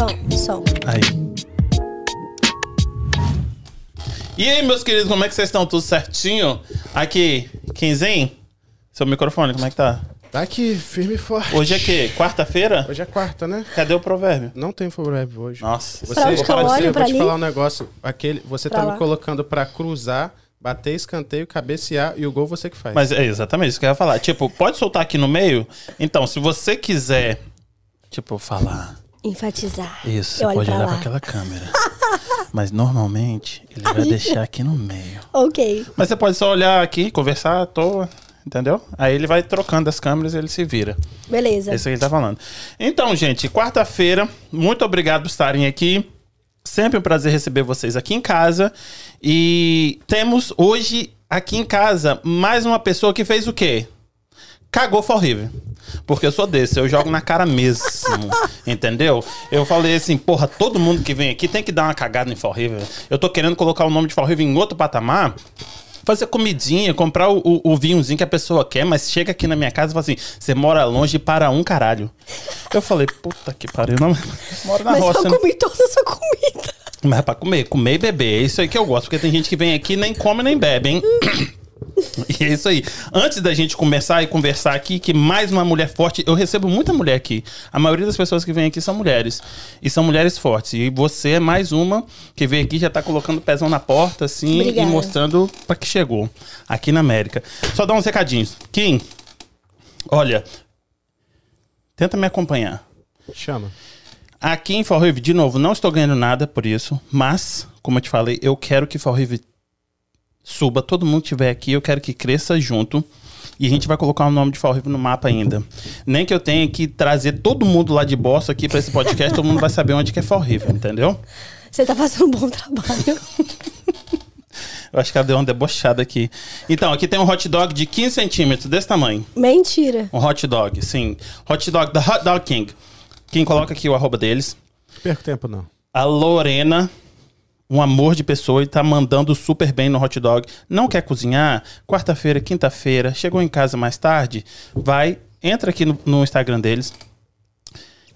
Som, som. Aí. E aí, meus queridos, como é que vocês estão? Tudo certinho? Aqui, Quinzinho? Seu microfone, como é que tá? Tá aqui, firme e forte. Hoje é que? Quarta-feira? Hoje é quarta, né? Cadê o provérbio? Não tem provérbio hoje. Nossa. Você, Pra onde vou que eu olho? você, eu Pra vou te ali? falar um negócio. Aquele, você Pra tá lá? me colocando pra cruzar, bater escanteio, cabecear e o gol você que faz. Mas é exatamente isso que eu ia falar. Tipo, pode soltar aqui no meio? Então, se você quiser, tipo, falar. Enfatizar. Isso, você Eu pode pra olhar pra aquela câmera. Mas normalmente ele vai deixar aqui no meio. Ok. Mas você pode só olhar aqui, conversar à toa, entendeu? Aí ele vai trocando as câmeras e ele se vira. Beleza. É isso que ele tá falando. Então, gente, quarta-feira, muito obrigado por estarem aqui. Sempre um prazer receber vocês aqui em casa. E temos hoje aqui em casa mais uma pessoa que fez o quê? Cagou for horrível. Porque eu sou desse, eu jogo na cara mesmo. entendeu? Eu falei assim, porra, todo mundo que vem aqui tem que dar uma cagada em For River. Eu tô querendo colocar o nome de For River em outro patamar. Fazer comidinha, comprar o, o, o vinhozinho que a pessoa quer, mas chega aqui na minha casa e fala assim: você mora longe para um caralho. Eu falei, puta que pariu, não. Moro na Mas roça. eu né? comi toda essa comida. Mas é pra comer, comer e beber. É isso aí que eu gosto, porque tem gente que vem aqui e nem come nem bebe, hein? E é isso aí. Antes da gente começar e conversar aqui, que mais uma mulher forte, eu recebo muita mulher aqui. A maioria das pessoas que vêm aqui são mulheres. E são mulheres fortes. E você é mais uma que veio aqui já tá colocando o pezão na porta, assim, Obrigada. e mostrando pra que chegou aqui na América. Só dar uns recadinhos. Kim, olha, tenta me acompanhar. Chama. Aqui em Fall River, de novo, não estou ganhando nada por isso, mas, como eu te falei, eu quero que Fall River suba, todo mundo que estiver aqui, eu quero que cresça junto. E a gente vai colocar o nome de Fall River no mapa ainda. Nem que eu tenha que trazer todo mundo lá de bosta aqui para esse podcast, todo mundo vai saber onde que é Fall River, entendeu? Você tá fazendo um bom trabalho. Eu acho que ela deu uma debochada aqui. Então, aqui tem um hot dog de 15 centímetros, desse tamanho. Mentira. Um hot dog, sim. Hot dog da Hot Dog King. Quem coloca aqui o arroba deles. Perco tempo, não. A Lorena, um amor de pessoa, e tá mandando super bem no hot dog. Não quer cozinhar? Quarta-feira, quinta-feira, chegou em casa mais tarde? Vai, entra aqui no, no Instagram deles.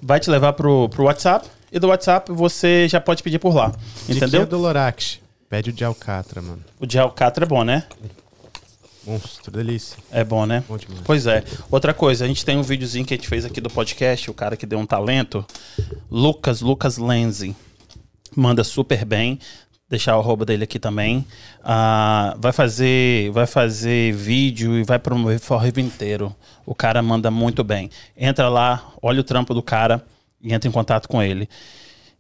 Vai te levar pro, pro WhatsApp. E do WhatsApp você já pode pedir por lá. Entendeu? Entendeu? do Lorax. Pede o de alcatra, mano. O de alcatra é bom, né? Monstro, delícia. É bom, né? Bom. Pois é. Outra coisa, a gente tem um videozinho que a gente fez aqui do podcast, o cara que deu um talento, Lucas, Lucas Lenzi. Manda super bem. Deixar o arroba dele aqui também. Ah, vai fazer vai fazer vídeo e vai promover For River inteiro. O cara manda muito bem. Entra lá, olha o trampo do cara e entra em contato com ele.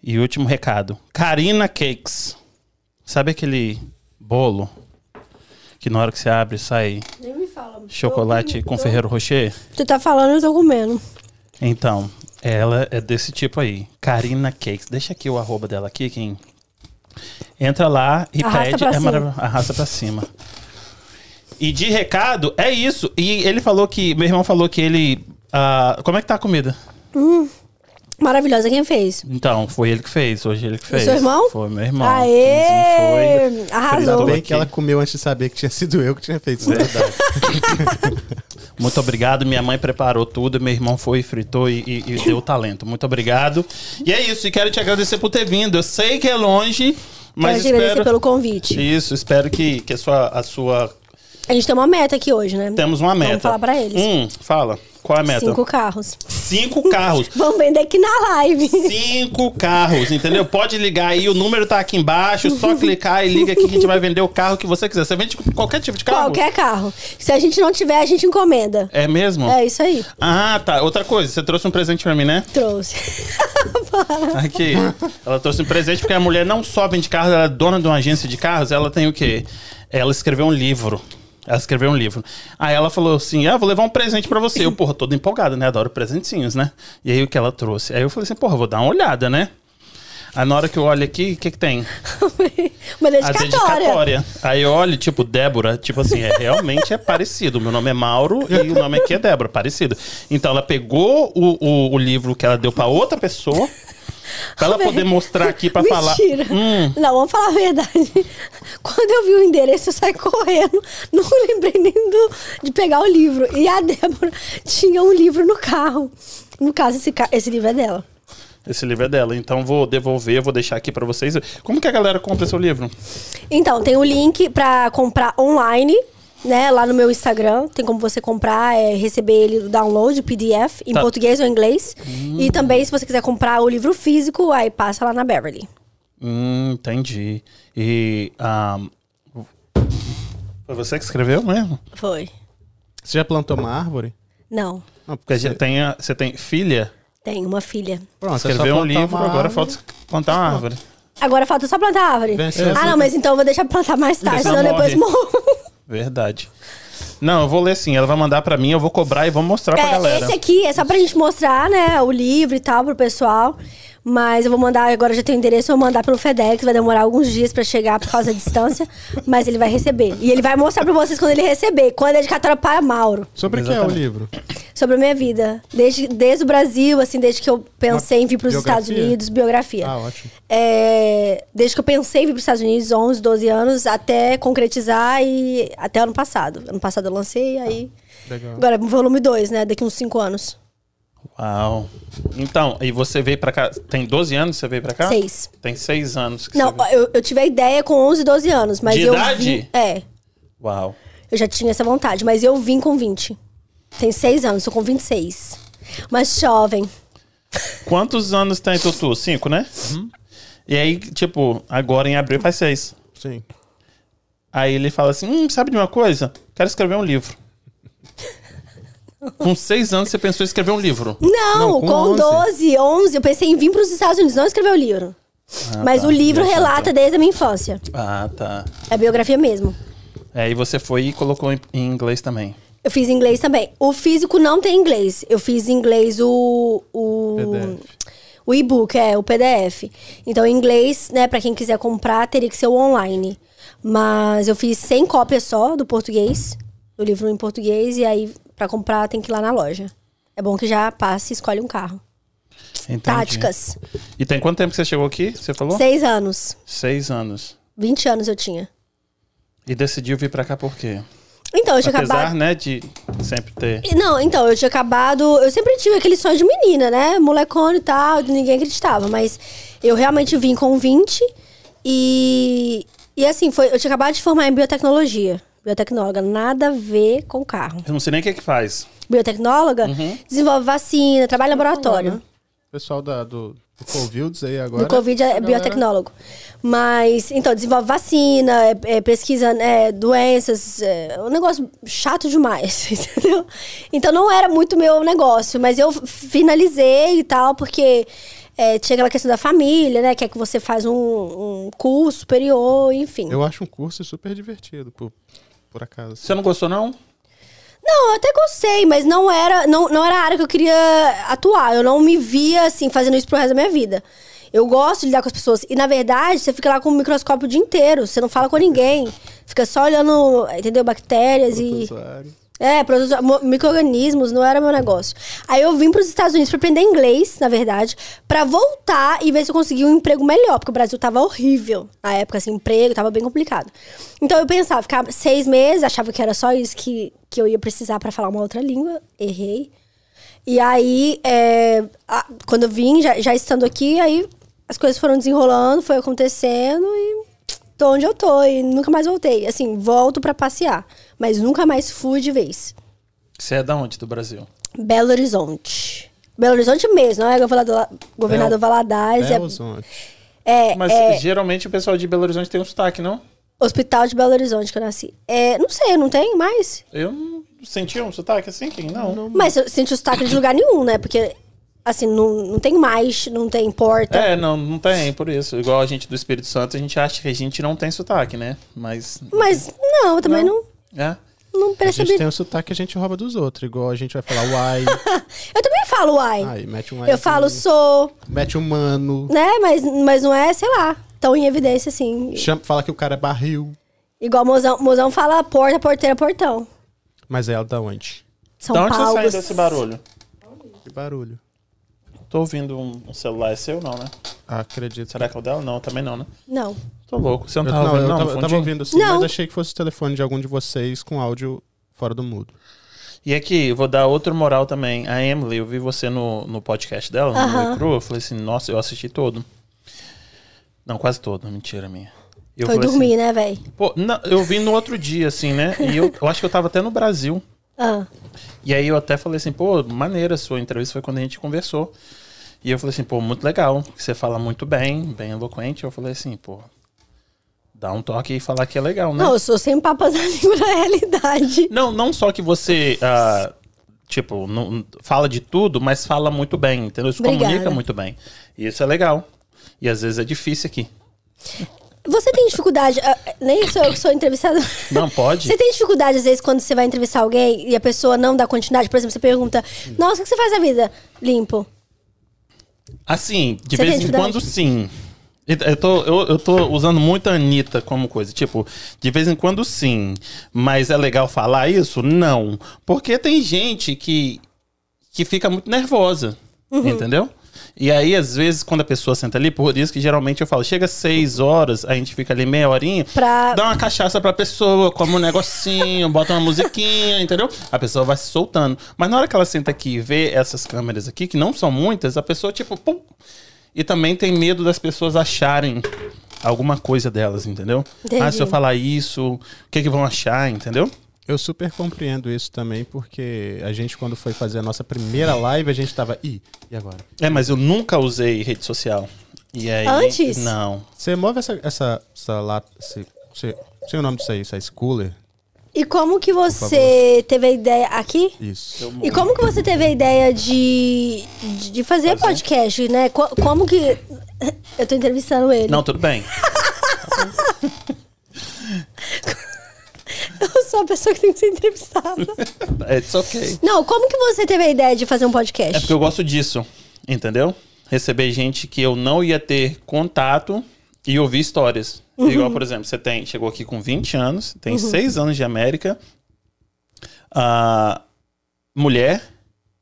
E último recado. Karina Cakes. Sabe aquele bolo que na hora que você abre sai Nem me fala. chocolate com Ferreiro Rocher? Tu tá falando, eu tô comendo. Então, ela é desse tipo aí. Karina Cakes. Deixa aqui o arroba dela aqui, quem. Entra lá e Arrasta pede. pra É. Arrasta pra cima. E de recado, é isso. E ele falou que. Meu irmão falou que ele. ah, como é que tá a comida? Maravilhosa, quem fez? Então, foi ele que fez. Hoje ele que fez. seu irmão? Foi meu irmão. Aê! Quinzinho Foi. Arrasou. Frisou Bem que ela comeu antes de saber que tinha sido eu que tinha feito isso. Verdade. Muito obrigado. Minha mãe preparou tudo. Meu irmão foi, fritou e, e- e deu talento. Muito obrigado. E é isso. E quero te agradecer por ter vindo. Eu sei que é longe, mas Quero te agradecer espero. pelo convite. Isso, espero que, que a, sua, a sua. A gente tem uma meta aqui hoje, né? Temos uma meta. Vamos falar pra eles. Hum, fala. Qual é a meta? Cinco carros. Cinco carros. Vamos vender aqui na live. Cinco carros, entendeu? Pode ligar aí, o número tá aqui embaixo, só clicar e liga aqui que a gente vai vender o carro que você quiser. Você vende qualquer tipo de carro? Qualquer carro. Se a gente não tiver, a gente encomenda. É mesmo? É isso aí. Ah, tá. Outra coisa, você trouxe um presente pra mim, né? Trouxe. Aqui. Ela trouxe um presente porque a mulher não só vende carros, ela é dona de uma agência de carros, ela tem o quê? Ela escreveu um livro. Ela escreveu um livro. Aí ela falou assim: Ah, vou levar um presente pra você. Eu, porra, todo empolgado, né? Adoro presentinhos, né? E aí o que ela trouxe? Aí eu falei assim: Porra, vou dar uma olhada, né? Aí na hora que eu olho aqui, o que que tem? Uma A dedicatória. dedicatória. Aí eu olho, tipo, Débora, tipo assim, é, realmente é parecido. Meu nome é Mauro e o nome aqui é Débora, parecido. Então ela pegou o, o, o livro que ela deu pra outra pessoa, pra ela poder mostrar aqui pra falar. Mentira. Hum, Não, vamos falar a verdade. Quando eu vi o endereço, eu saí correndo. Não lembrei nem do, de pegar o livro. E a Débora tinha um livro no carro. No caso, esse, esse livro é dela. Esse livro é dela. Então vou devolver, vou deixar aqui pra vocês. Como que a galera compra seu livro? Então, tem o link pra comprar online, né? Lá no meu Instagram. Tem como você comprar, é, receber ele no download, PDF, em Tá. português ou inglês. E também, se você quiser comprar o livro físico, aí passa lá na Beverly. Hum, entendi. E. ahn, foi você que escreveu mesmo? Foi. Você já plantou uma árvore? Não. Não, Porque você, já tem, a- você tem filha? Tem uma filha. pronto, só Escreveu um livro, agora falta plantar uma árvore. Agora falta só plantar a árvore. Venceu. Ah, não, mas então eu vou deixar plantar mais tarde, Senão depois morro. Verdade. Não, eu vou ler sim. Ela vai mandar pra mim, eu vou cobrar e vou mostrar pra É, galera. esse aqui é só pra gente mostrar, né, o livro e tal pro pessoal. Mas eu vou mandar, agora já tenho o endereço, eu vou mandar pelo FedEx, vai demorar alguns dias pra chegar por causa da distância, mas ele vai receber. E ele vai mostrar pra vocês quando ele receber, com a dedicatória para Mauro, Sobre o que é o livro? sobre a minha vida. Desde, desde o Brasil, assim, desde que eu pensei em vir pros biografia? Estados Unidos, biografia. Ah, ótimo. É, desde que eu pensei em vir para os Estados Unidos, 11, 12 anos, até concretizar e até ano passado. Ano passado eu lancei, aí. Legal. Agora, volume 2, né? Daqui uns 5 anos. Uau. Então, e você veio pra cá. Tem 12 anos que você veio pra cá? Seis. Tem 6 anos. Que Não, você veio. eu, eu tive a ideia com 11, 12 anos, mas De eu. idade? Vim, é, Uau. eu já tinha essa vontade, mas eu vim com 20. Tem 6 anos, tô com 26. Mas jovem. Quantos anos tem Tutu? Cinco, né? E aí, tipo, agora em abril faz seis. Sim. Aí ele fala assim: hum, sabe de uma coisa? Quero escrever um livro. Com seis anos você pensou em escrever um livro. Não, Não, com com 11. 12, 11, eu pensei em vir para os Estados Unidos, não escrever o livro. mas tá, o livro relata desde a minha infância. Ah, tá. É biografia mesmo. É, e você foi e colocou em, em inglês também. Eu fiz inglês também. O físico não tem inglês. Eu fiz em inglês o. o PDF. O e-book, é, o PDF. Então, em inglês, né, pra quem quiser comprar, teria que ser o online. Mas eu fiz 100 cópias só do português, do livro em português, e aí, pra comprar, tem que ir lá na loja. É bom que já passe e escolhe um carro. Entendi. Táticas. E tem quanto tempo que você chegou aqui? Você falou? Seis anos. Seis anos. 20 anos eu tinha. E decidiu vir pra cá por quê? Então, eu tinha Apesar, acabado. né, de sempre ter. Não, então, eu tinha acabado. Eu sempre tive aquele sonho de menina, né? Molecona e tal, ninguém acreditava. Mas eu realmente vim com 20 e. E assim, foi, eu tinha acabado de formar em biotecnologia. Biotecnóloga, nada a ver com carro. Eu não sei nem o que que faz. Biotecnóloga Uhum. desenvolve vacina, trabalha em laboratório. né? O pessoal da, do, do Covildes aí agora. Do Covid é biotecnólogo. Mas, então, desenvolve vacina, é, é, pesquisa né, doenças, é um negócio chato demais, entendeu? Então não era muito meu negócio, mas eu finalizei e tal, porque é, tinha aquela questão da família, né? Quer que você faz um, um curso superior, enfim. Eu acho um curso super divertido, por, por acaso. Você não gostou, não? Não, eu até gostei, mas não era, não, não era a área que eu queria atuar. Eu não me via, assim, fazendo isso pro resto da minha vida. Eu gosto de lidar com as pessoas. E, na verdade, você fica lá com o microscópio o dia inteiro. Você não fala com ninguém. Fica só olhando, entendeu? Bactérias e... É, produtos, mo- micro-organismos, não era meu negócio. Aí eu vim pros Estados Unidos pra aprender inglês, na verdade, pra voltar e ver se eu conseguia um emprego melhor, porque o Brasil tava horrível na época, assim, emprego, tava bem complicado. Então eu pensava, ficar seis meses, achava que era só isso que, que eu ia precisar pra falar uma outra língua, errei. E aí, é, a- quando eu vim, já, já estando aqui, aí as coisas foram desenrolando, foi acontecendo e tô onde eu tô e nunca mais voltei. Assim, volto pra passear, mas nunca mais fui de vez. Você é da onde do Brasil? Belo Horizonte. Belo Horizonte mesmo, não é governador, governador Valadares, é, Belo Horizonte. é, Mas é geralmente o pessoal de Belo Horizonte tem um sotaque, não? Hospital de Belo Horizonte que eu nasci. É, não sei, não tem mais? Eu não senti um sotaque assim, quem? Não. Mas eu senti o sotaque de lugar nenhum, né? Porque, assim, não, não tem mais, não tem porta. É, não, não tem, por isso. Igual a gente do Espírito Santo, a gente acha que a gente não tem sotaque, né? Mas. Mas, não, eu também não, É. não, A gente percebi. tem o sotaque que a gente rouba dos outros. Igual a gente vai falar uai. Eu também falo uai. Aí mete um uai. eu falo sou, Mete um mano. né? Mas, mas não é, sei lá, tão em evidência assim. Chama, fala que o cara é barril. Igual o mozão, mozão fala porta, porteira, portão. Mas é da onde? São da onde tá Paulo. saindo esse barulho? Que barulho. Tô ouvindo um, um celular, é seu não, né? Ah, acredito. Será que é o dela? Não, também não, né? Não. Tô louco. Você não Eu, tava ouvindo, eu não? tava, eu tava ouvindo assim, Não. mas achei que fosse o telefone de algum de vocês com áudio fora do mudo. E aqui, eu vou dar outro moral também. A Emily, eu vi você no, no podcast dela, no Aham. Nua e Cru, eu falei assim, nossa, eu assisti todo. Não, quase todo, mentira minha. Eu Foi falei assim, dormir, né, velho? Pô, não, eu vi no outro dia, assim, né? E eu, eu acho que eu tava até no Brasil. Ah, E aí eu até falei assim, pô, maneira a sua entrevista foi quando a gente conversou. E eu falei assim, pô, muito legal, você fala muito bem, bem eloquente. Eu falei assim, pô, dá um toque e falar que é legal, né? Não, eu sou sem papas na língua na realidade. Não, não só que você, ah, tipo, não, fala de tudo, mas fala muito bem, entendeu? Se Obrigada. comunica muito bem. E isso é legal. E às vezes é difícil aqui. Você tem dificuldade, ah, nem sou eu que sou entrevistada. Não pode? Você tem dificuldade, às vezes, quando você vai entrevistar alguém e a pessoa não dá continuidade? Por exemplo, você pergunta, nossa, o que você faz da vida? Limpo. Assim, de Você vez em quando sim. Eu tô, eu, eu tô usando muito a Anitta como coisa. Tipo, de vez em quando sim. Mas é legal falar isso? Não. Porque tem gente que, que fica muito nervosa. Uhum. Entendeu? E aí, às vezes, quando a pessoa senta ali, por isso que geralmente eu falo, chega seis horas, a gente fica ali meia horinha, Pra- dá uma cachaça pra pessoa, come um negocinho, bota uma musiquinha, entendeu? A pessoa vai se soltando. Mas na hora que ela senta aqui e vê essas câmeras aqui, que não são muitas, a pessoa, tipo, pum. E também tem medo das pessoas acharem alguma coisa delas, entendeu? Entendi. Ah, se eu falar isso, o que que vão achar, entendeu? Eu super compreendo isso também, porque a gente, quando foi fazer a nossa primeira live, a gente tava. Ih, e agora? É, mas eu nunca usei rede social. E aí. Antes? Não. Você move essa, essa, essa lata. Esse, sei, sei o nome disso aí, esse cooler? E como que você teve a ideia aqui? Isso. E como que você teve a ideia de, de- fazer, podcast, né? Co- Como que... Eu tô entrevistando ele. Não, tudo bem. Eu sou a pessoa que tem que ser entrevistada. It's ok. Não, como que você teve a ideia de fazer um podcast? É porque eu gosto disso, entendeu? Receber gente que eu não ia ter contato e ouvir histórias. Uhum. Igual, por exemplo, você tem, chegou aqui com 20 anos, tem 6 anos de América, ah, mulher,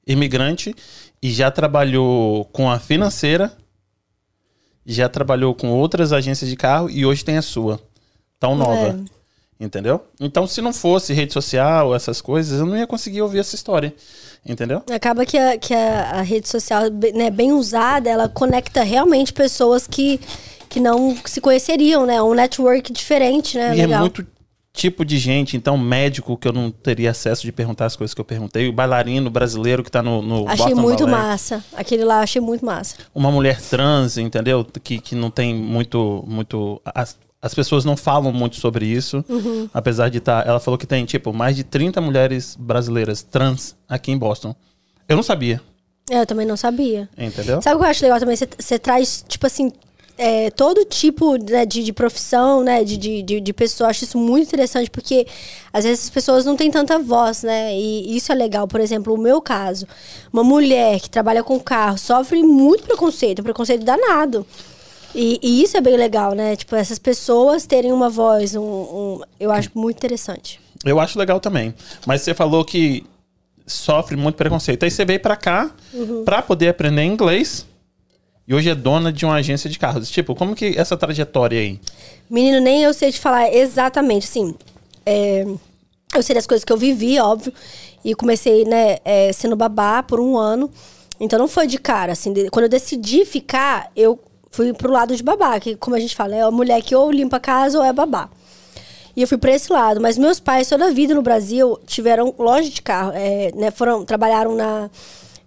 imigrante, e já trabalhou com a financeira, já trabalhou com outras agências de carro e hoje tem a sua. Tão nova. É. Entendeu? Então, se não fosse rede social, essas coisas, eu não ia conseguir ouvir essa história. Entendeu? Acaba que a, que a, a rede social, né, bem usada, ela conecta realmente pessoas que, que não se conheceriam, né? Um network diferente, né? e é Legal. muito tipo de gente, então médico que eu não teria acesso de perguntar as coisas que eu perguntei, o bailarino brasileiro que tá no, no Achei Boston muito Ballet, massa. Aquele lá, achei muito massa. uma mulher trans, entendeu? Que, que não tem muito muito as, as pessoas não falam muito sobre isso, Uhum. apesar de estar, ela falou que tem tipo mais de 30 mulheres brasileiras trans aqui em Boston. Eu não sabia, É, Eu também não sabia. entendeu? Sabe o que eu acho legal também? Você- traz, tipo assim, é, todo tipo né, de, de profissão, né? De, de, de, de pessoa. Eu acho isso muito interessante, porque às vezes as pessoas não têm tanta voz, né? E isso é legal. Por exemplo, o meu caso. Uma mulher que trabalha com carro sofre muito preconceito, preconceito danado. E, e isso é bem legal, né? Tipo, essas pessoas terem uma voz, um, um- eu acho muito interessante. Eu acho legal também. Mas você falou que sofre muito preconceito. Aí você veio pra cá Uhum. pra poder aprender inglês. E hoje é dona de uma agência de carros. Tipo, como que essa trajetória aí? Menino, nem eu sei te falar exatamente, assim. é, eu sei das coisas que eu vivi, óbvio. E comecei, né, é, sendo babá por um ano. Então não foi de cara, assim. de- quando eu decidi ficar, eu fui pro lado de babá, que como a gente fala, é a mulher que ou limpa a casa ou é babá. E eu fui pra esse lado. Mas meus pais, toda a vida no Brasil, tiveram loja de carro. é, né, foram, trabalharam na,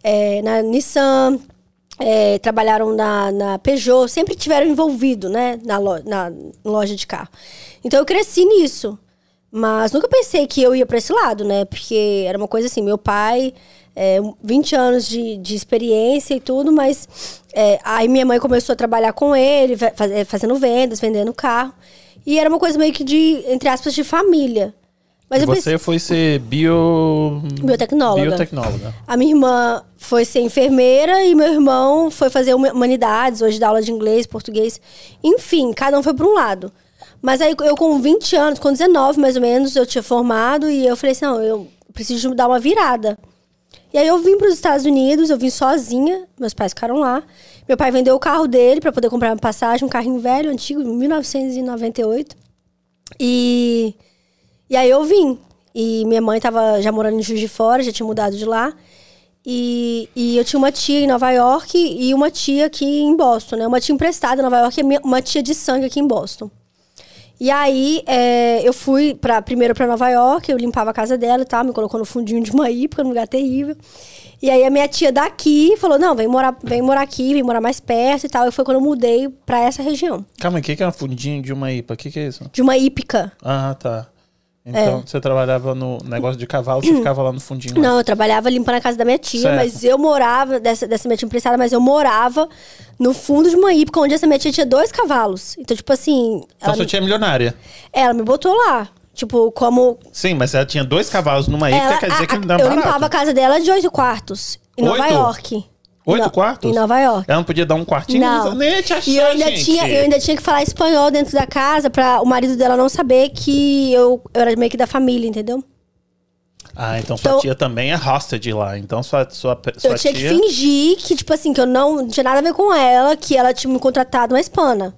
é, na Nissan, é, trabalharam na, na Peugeot, sempre tiveram envolvido, né, na, lo- na loja de carro. Então eu cresci nisso. Mas nunca pensei que eu ia pra esse lado, né? Porque era uma coisa assim, meu pai, é, 20 anos de, de experiência e tudo, mas é, aí minha mãe começou a trabalhar com ele, é, fazendo vendas, vendendo carro. E era uma coisa meio que de, entre aspas, de família. Mas você pensei, foi ser bio... Biotecnóloga. biotecnóloga. a minha irmã foi ser enfermeira e meu irmão foi fazer huma- humanidades, hoje dá aula de inglês, português. Enfim, cada um foi para um lado. Mas aí eu com 20 anos, com 19 mais ou menos, eu tinha formado e eu falei assim, não, eu preciso dar uma virada. E aí eu vim para os Estados Unidos, eu vim sozinha, meus pais ficaram lá. Meu pai vendeu o carro dele para poder comprar uma passagem, um carrinho velho, antigo, 1998. E, e aí eu vim. E minha mãe tava já morando em Juiz de Fora, já tinha mudado de lá. E, e eu tinha uma tia em Nova York e uma tia aqui em Boston, né? Uma tia emprestada em Nova York e uma tia de sangue aqui em Boston. E aí, é, eu fui pra, primeiro pra Nova York, eu limpava a casa dela e tal, me colocou no fundinho de uma ípica, num lugar terrível. E aí, a minha tia daqui falou: Não, vem morar, vem morar aqui, vem morar mais perto e tal. E foi quando eu mudei pra essa região. Calma, o que que é um fundinho de uma IPA? O que que é isso? De uma ípica. Ah, tá. Então, você trabalhava no negócio de cavalo, você ficava lá no fundinho. lá. Não, eu trabalhava limpando a casa da minha tia, Certo. mas eu morava, dessa, dessa minha tia emprestada, mas eu morava no fundo de uma ípica, onde essa minha tia tinha dois cavalos. Então, tipo assim, Então, ela, sua tia é milionária. ela me botou lá. Tipo, como Sim, mas ela tinha dois cavalos numa Ela- quer dizer a- que não dá Eu barato. limpava a casa dela de oito quartos. Em Nova? York. Oito No- quartos? Em Nova York. Ela não podia dar um quartinho? Não. Nem ia te achar, E eu ainda, gente. tinha, eu ainda tinha que falar espanhol dentro da casa pra o marido dela não saber que eu, eu era meio que da família, entendeu? Ah, então sua Então- tia também é hostage lá. Então sua, sua, sua eu tinha tia... que fingir que, tipo assim, que eu não, não tinha nada a ver com ela, que ela tinha me contratado uma hispana.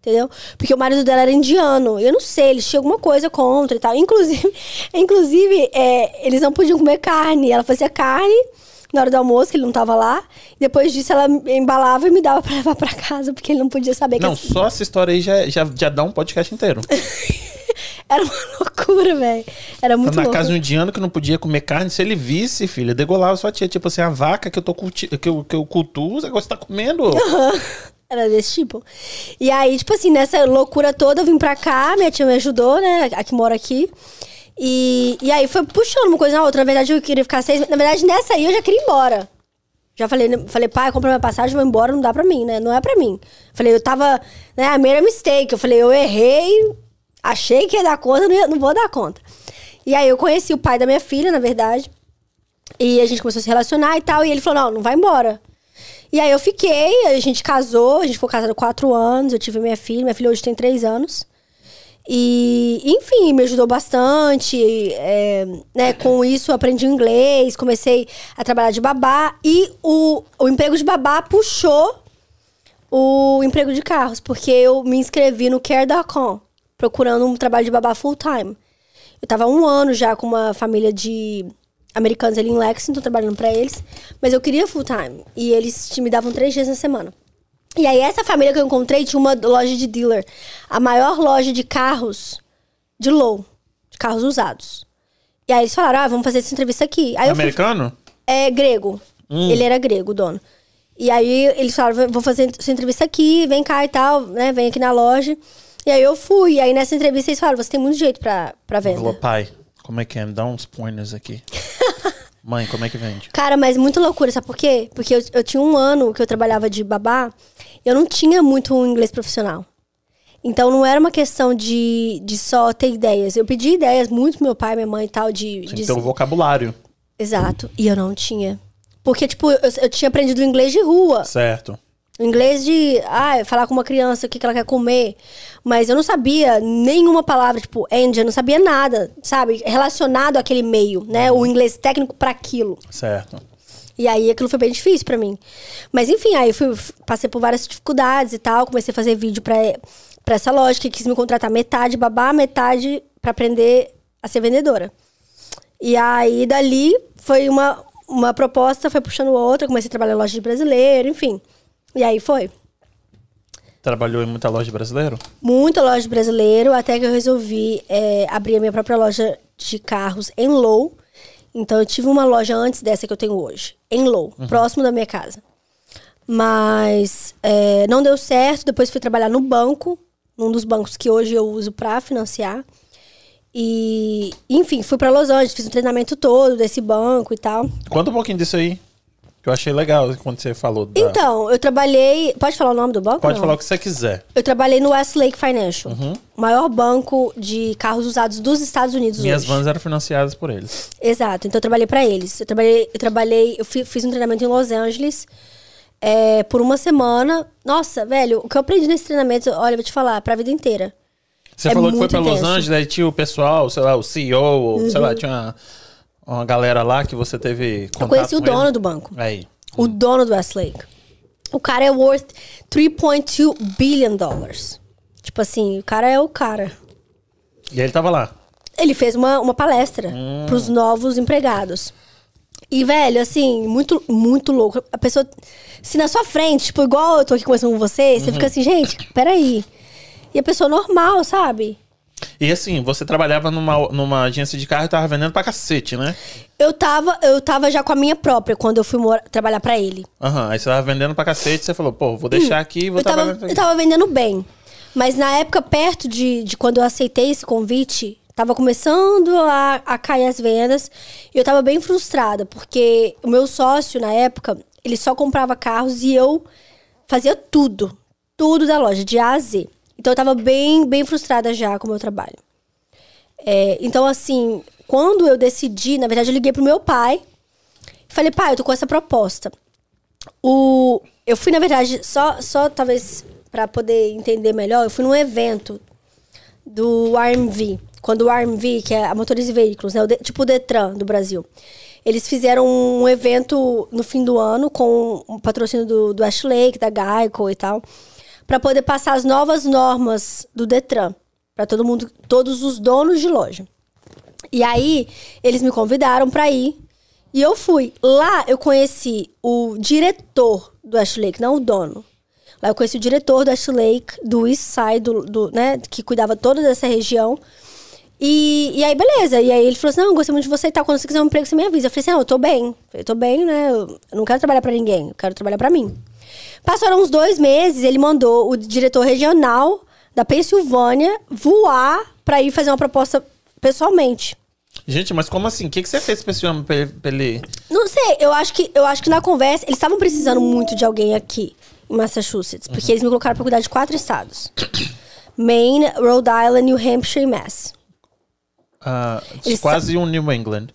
Entendeu? Porque o marido dela era indiano. Eu não sei, eles tinham alguma coisa contra e tal. Inclusive, inclusive é, eles não podiam comer carne. Ela fazia carne na hora do almoço, que ele não tava lá. Depois disso, ela embalava e me dava pra levar pra casa, porque ele não podia saber Não, que só essa história aí já, já, já dá um podcast inteiro. era uma loucura, velho. Era muito Tá na louco. casa de um indiano que não podia comer carne, se ele visse, filha, degolava sua tia. Tipo assim, a vaca que eu, tô culti... que eu, que eu cultuo, você tá comendo. Era desse tipo. E aí, tipo assim, nessa loucura toda, eu vim pra cá, minha tia me ajudou, né? A que mora aqui. E, e aí foi puxando uma coisa na outra. Na verdade, eu queria ficar seis. Na verdade, nessa aí eu já queria ir embora. Já falei, falei, pai, compra minha passagem, vou embora, não dá pra mim, né? Não é pra mim. Falei, eu tava, né, a made a mistake. Eu falei, eu errei, achei que ia dar conta, não, ia- não vou dar conta. E aí eu conheci o pai da minha filha, na verdade. E a gente começou a se relacionar e tal. E ele falou: não, não vai embora. E aí eu fiquei, a gente casou, a gente ficou casado quatro anos, eu tive minha filha, minha filha hoje tem três anos. E, enfim, me ajudou bastante. é, né, com isso aprendi inglês, comecei a trabalhar de babá. E o, o emprego de babá puxou o emprego de carros, porque eu me inscrevi no Care.com, procurando um trabalho de babá full time. Eu tava um ano já com uma família de americanos ali em Lexington, trabalhando pra eles, mas eu queria full time. E eles me davam três dias na semana. E aí, essa família que eu encontrei tinha uma loja de dealer. A maior loja de carros de low, de carros usados. E aí eles falaram, ah, vamos fazer essa entrevista aqui. Aí eu fui Americano? é grego. Ele era grego, o dono. E aí eles falaram, vou fazer essa entrevista aqui, vem cá e tal, né? Vem aqui na loja. E aí eu fui. E aí nessa entrevista eles falaram, você tem muito jeito pra, pra Falou, venda. pai, como é que é? Me dá uns pointers aqui. Mãe, como é que vende? Cara, mas muito loucura, sabe por quê? Porque eu, eu tinha um ano que eu trabalhava de babá, eu não tinha muito um inglês profissional. Então não era uma questão de, de só ter ideias. Eu pedi ideias muito pro meu pai, minha mãe e tal, de. Tem de um vocabulário. Exato. E eu não tinha. Porque, tipo, eu, eu tinha aprendido inglês de rua. Certo. Inglês de, ah, falar com uma criança o que, que ela quer comer. Mas eu não sabia nenhuma palavra, tipo, engine, eu não sabia nada, sabe? Relacionado àquele meio, né? O inglês técnico para aquilo. Certo. E aí aquilo foi bem difícil pra mim. Mas enfim, aí fui, passei por várias dificuldades e tal. Comecei a fazer vídeo pra, pra essa loja que quis me contratar metade babá, metade pra aprender a ser vendedora. E aí dali foi uma, uma proposta, foi puxando outra. Comecei a trabalhar em loja de brasileiro, enfim. E aí foi. Trabalhou em muita loja de brasileiro? Muita loja de brasileiro, até que eu resolvi é, abrir a minha própria loja de carros em Low. Então eu tive uma loja antes dessa que eu tenho hoje, em Low, próximo da minha casa. Mas é, não deu certo, depois fui trabalhar no banco, num dos bancos que hoje eu uso pra financiar. E, enfim, fui pra Los Angeles, fiz um treinamento todo desse banco e tal. Conta um pouquinho disso aí. Eu achei legal quando você falou. Da... Então, eu trabalhei. Pode falar o nome do banco? Pode Não. falar o que você quiser. Eu trabalhei no Westlake Financial, Uhum. o maior banco de carros usados dos Estados Unidos Minhas hoje. vans eram financiadas por eles. Exato, então eu trabalhei pra eles. Eu trabalhei, eu trabalhei, eu fi- fiz um treinamento em Los Angeles é, por uma semana. Nossa, velho, o que eu aprendi nesse treinamento, olha, eu vou te falar, pra vida inteira. Você É falou que foi pra Los intenso. Angeles, aí tinha o pessoal, sei lá, o CEO, ou, sei lá, tinha uma, uma galera lá que você teve contato Eu conheci o dono ele. do banco. Aí. O dono do Westlake. O cara é worth 3.2 billion dollars. Tipo assim, o cara é o cara. E ele tava lá. Ele fez uma, uma palestra Hum. pros novos empregados. E, velho, assim, muito, muito louco. A pessoa, se na sua frente, tipo, igual eu tô aqui conversando com você, você Uhum. fica assim, gente, peraí. E a pessoa normal, sabe? E assim, você trabalhava numa, numa agência de carro e tava vendendo pra cacete, né? Eu tava, eu tava já com a minha própria quando eu fui mora- trabalhar pra ele. Aham, aí você tava vendendo pra cacete, você falou, pô, vou deixar aqui e vou Eu tava, trabalhar. eu tava vendendo bem. Mas na época, perto de, de quando eu aceitei esse convite, tava começando a, a cair as vendas. E eu tava bem frustrada, porque o meu sócio, na época, ele só comprava carros e eu fazia tudo. Tudo da loja, de A a Z. Então eu tava bem, bem frustrada já com o meu trabalho. É, então, assim, quando eu decidi, na verdade, eu liguei pro meu pai. Falei, pai, eu tô com essa proposta. O, eu fui, na verdade, só, só talvez para poder entender melhor, eu fui num evento do RMV. Quando o RMV, que é a Motores e Veículos, né, o de- tipo o Detran do Brasil, eles fizeram um evento no fim do ano com o patrocínio do, do Ash Lake, da Geico e tal, para poder passar as novas normas do Detran para todo mundo, todos os donos de loja. E aí, eles me convidaram pra ir. E eu fui. Lá eu conheci o diretor do Ash Lake, não o dono. Lá eu conheci o diretor do Ash Lake, do East do, do, né, que cuidava toda dessa região. E, e aí, beleza. E aí ele falou assim: Não, eu gostei muito de você e tal. Quando você quiser um emprego, você me avisa. Eu falei assim: Não, eu tô bem. Eu tô bem, né? Eu não quero trabalhar pra ninguém. Eu quero trabalhar pra mim. Passaram uns dois meses, ele mandou o diretor regional da Pensilvânia voar pra ir fazer uma proposta pessoalmente. Gente, mas como assim? O que, que você fez pra esse homem, pra ele-. Não sei, eu acho que, eu acho que na conversa, eles estavam precisando muito de alguém aqui em Massachusetts, porque eles me colocaram pra cuidar de quatro estados: Maine, Rhode Island, New Hampshire e Mass. Eles quase um New England.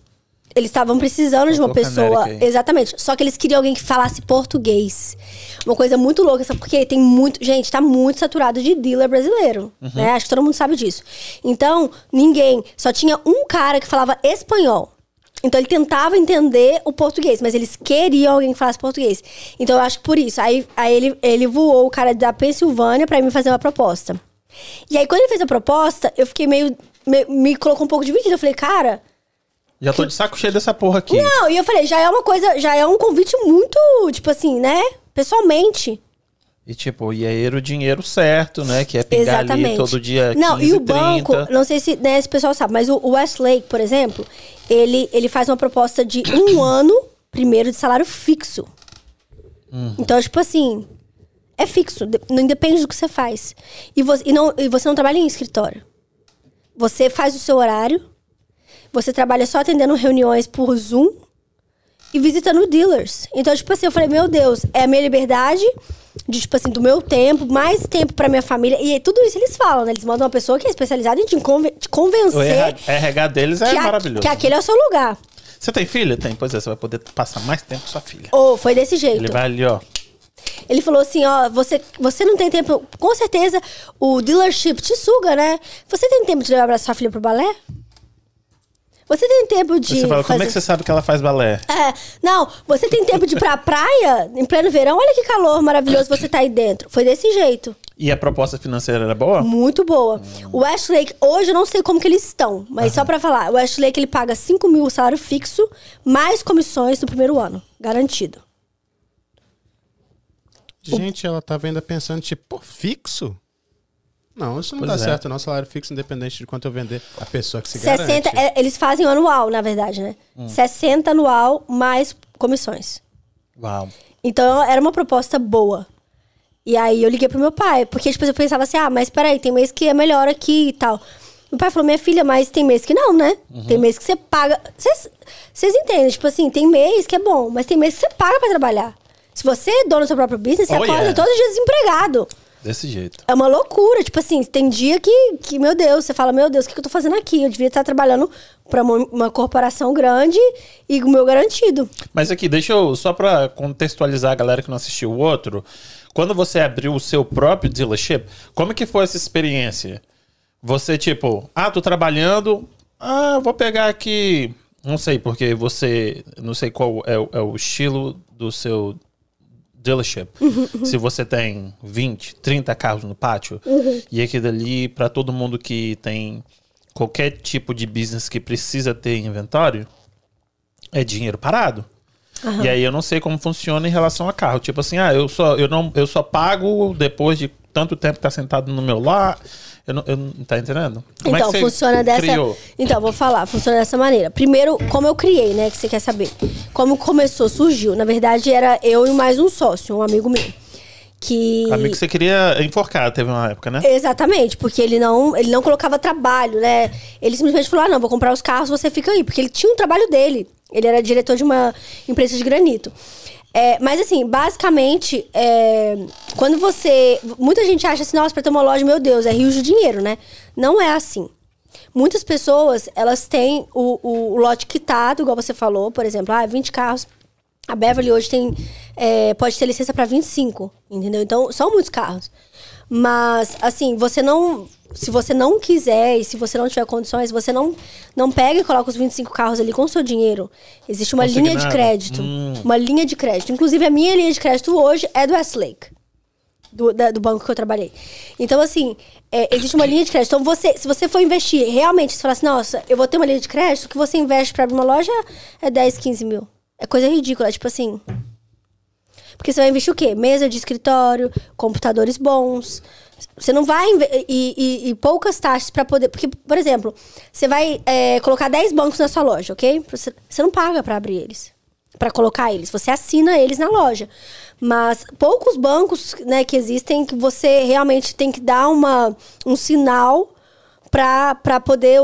Eles estavam precisando de uma pessoa. Exatamente. Só que eles queriam alguém que falasse português. Uma coisa muito louca, sabe? Porque tem muito. Gente, tá muito saturado de dealer brasileiro. Uhum. Né? Acho que todo mundo sabe disso. Então, ninguém. Só tinha um cara que falava espanhol. Então ele tentava entender o português, mas eles queriam alguém que falasse português. Então eu acho que por isso. Aí, aí ele, ele voou o cara da Pensilvânia pra me fazer uma proposta. E aí, quando ele fez a proposta, eu fiquei meio. me, me colocou um pouco dividida. Eu falei, cara, Já tô de saco cheio dessa porra aqui. não, e eu falei, já é uma coisa, já é um convite muito, tipo assim, né? Pessoalmente. E tipo, e aí era o dinheiro certo, né? Que é pingar ali Exatamente. todo dia Não, 15, e o 30. banco, não sei se né, esse pessoal sabe, mas o, Westlake, por exemplo, ele, ele faz uma proposta de um ano, primeiro, de salário fixo. Uhum. Então, tipo assim, é fixo, não depende do que você faz. E você, e não, e você não trabalha em escritório. Você faz o seu horário, você trabalha só atendendo reuniões por Zoom e visitando dealers. Então, tipo assim, eu falei, meu Deus, é a minha liberdade de, tipo assim, do meu tempo, mais tempo pra minha família. E tudo isso eles falam, né? Eles mandam uma pessoa que é especializada em te conven- te O convencer RH, RH deles é que, a- maravilhoso. que aquele é o seu lugar. Você tem filha? Tem. Pois é, você vai poder passar mais tempo com sua filha. Ou foi desse jeito. Ele vai ali, ó. Ele falou assim, ó, você, você não tem tempo. Com certeza o dealership te suga, né? Você tem tempo de levar sua filha pro balé? Você tem tempo de. Você fala, como é fazer- que você sabe que ela faz balé? É, não, você tem tempo de ir pra praia em pleno verão? Olha que calor maravilhoso você tá aí dentro. Foi desse jeito. E a proposta financeira era boa? Muito boa. O Westlake, hoje eu não sei como que eles estão, mas só pra falar, o Westlake ele paga 5 mil salário fixo, mais comissões no primeiro ano. Garantido. Gente, ela tava ainda pensando, tipo, pô, fixo? Não, isso não Pois dá é. certo, não. Salário fixo, independente de quanto eu vender. A pessoa que se 60, garante. é, eles fazem anual, na verdade, né? 60 anual mais comissões. Uau. Então era uma proposta boa. E aí eu liguei pro meu pai, porque tipo, eu pensava assim: ah, mas peraí, tem mês que é melhor aqui e tal. Meu pai falou: minha filha, mas tem mês que não, né? Tem mês que você paga. Vocês vocês entendem? Tipo assim, tem mês que é bom, mas tem mês que você paga pra trabalhar. Se você é dono do seu próprio business, você Oh, acorda yeah. todo dia desempregado. Desse jeito. É uma loucura. Tipo assim, tem dia que, que meu Deus, você fala, meu Deus, o que, que eu tô fazendo aqui? Eu devia estar trabalhando pra uma, uma corporação grande e o meu garantido. Mas aqui, deixa eu, só pra contextualizar a galera que não assistiu o outro. Quando você abriu o seu próprio dealership, como que foi essa experiência? Você, tipo, ah, tô trabalhando, ah, vou pegar aqui, não sei, porque você, não sei qual é, é o estilo do seu dealership. Se você tem 20, 30 carros no pátio, e aquilo ali, pra todo mundo que tem qualquer tipo de business que precisa ter inventório, é dinheiro parado. E aí eu não sei como funciona em relação a carro. Tipo assim, ah, eu só, eu não, eu só pago depois de tanto tempo que tá sentado no meu lar. Eu não, eu não tá entendendo? Como então, é que você funciona dessa. criou? Então, vou falar, funciona dessa maneira. Primeiro, como eu criei, né? Que você quer saber. Como começou, surgiu. Na verdade, era eu e mais um sócio, um amigo meu. Que. Amigo que você queria enforcar, teve uma época, né? Exatamente, porque ele não, ele não colocava trabalho, né? Ele simplesmente falou: ah, não, vou comprar os carros, você fica aí. Porque ele tinha um trabalho dele. Ele era diretor de uma empresa de granito. É, mas assim, basicamente, é, quando você. Muita gente acha assim, nossa, pra ter uma loja, meu Deus, é rio de dinheiro, né? Não é assim. Muitas pessoas, elas têm o, o, o lote quitado, igual você falou, por exemplo, ah, 20 carros. A Beverly hoje tem. é, pode ter licença para 25, entendeu? Então, são muitos carros. Mas, assim, você não. Se você não quiser e se você não tiver condições, você não, não pega e coloca os 25 carros ali com o seu dinheiro. Existe uma linha de crédito. Hum. Uma linha de crédito. Inclusive, a minha linha de crédito hoje é do Westlake. Do, da- do banco que eu trabalhei. Então, assim, é, existe uma linha de crédito. Então, você, se você for investir, realmente, se falar assim, nossa, eu vou ter uma linha de crédito, o que você investe pra abrir uma loja é 10, 15 mil. É coisa ridícula, é tipo assim. Porque você vai investir o quê? Mesa de escritório, computadores bons. Você não vai. E, e- e poucas taxas pra poder. Porque, por exemplo, você vai é, colocar 10 bancos na sua loja, ok? Você, você não paga pra abrir eles. Pra colocar eles. Você assina eles na loja. Mas poucos bancos né, que existem que você realmente tem que dar uma, um sinal pra poder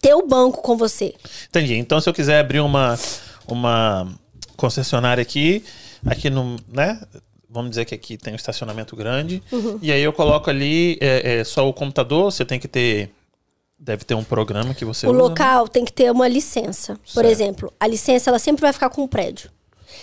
ter o banco com você. Entendi. Então, se eu quiser abrir uma, uma concessionária aqui, aqui no, né? Vamos dizer que aqui tem um estacionamento grande. Uhum. E aí eu coloco ali é, é, só o computador, você tem que ter. Deve ter um programa que você o usa. né? local tem que ter uma licença. Por Certo. exemplo, a licença ela sempre vai ficar com o prédio.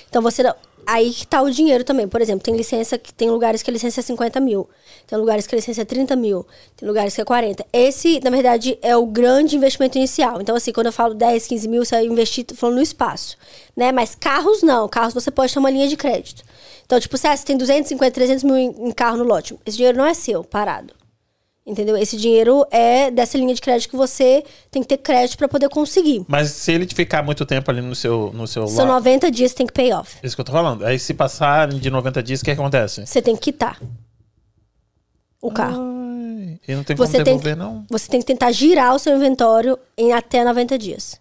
Então você aí que tá o dinheiro também. Por exemplo, tem licença que tem lugares que a licença é 50 mil, tem lugares que a licença é 30 mil, tem lugares que é 40. Esse, na verdade, é o grande investimento inicial. Então, assim, quando eu falo 10, 15 mil, você vai investir falando no espaço. Né? Mas carros não. Carros você pode ter uma linha de crédito. Então, tipo, se ah, você tem 250, 300 mil em, carro no lote, esse dinheiro não é seu, parado. Entendeu? Esse dinheiro é dessa linha de crédito que você tem que ter crédito para poder conseguir. Mas se ele ficar muito tempo ali no seu, no seu São lá- 90 dias, tem que pay off. Isso que eu tô falando. Aí se passar de 90 dias, o que acontece? Você tem que quitar o carro. Ai, e não tem como Você tem, devolver, não. você tem que tentar girar o seu inventório em até 90 dias.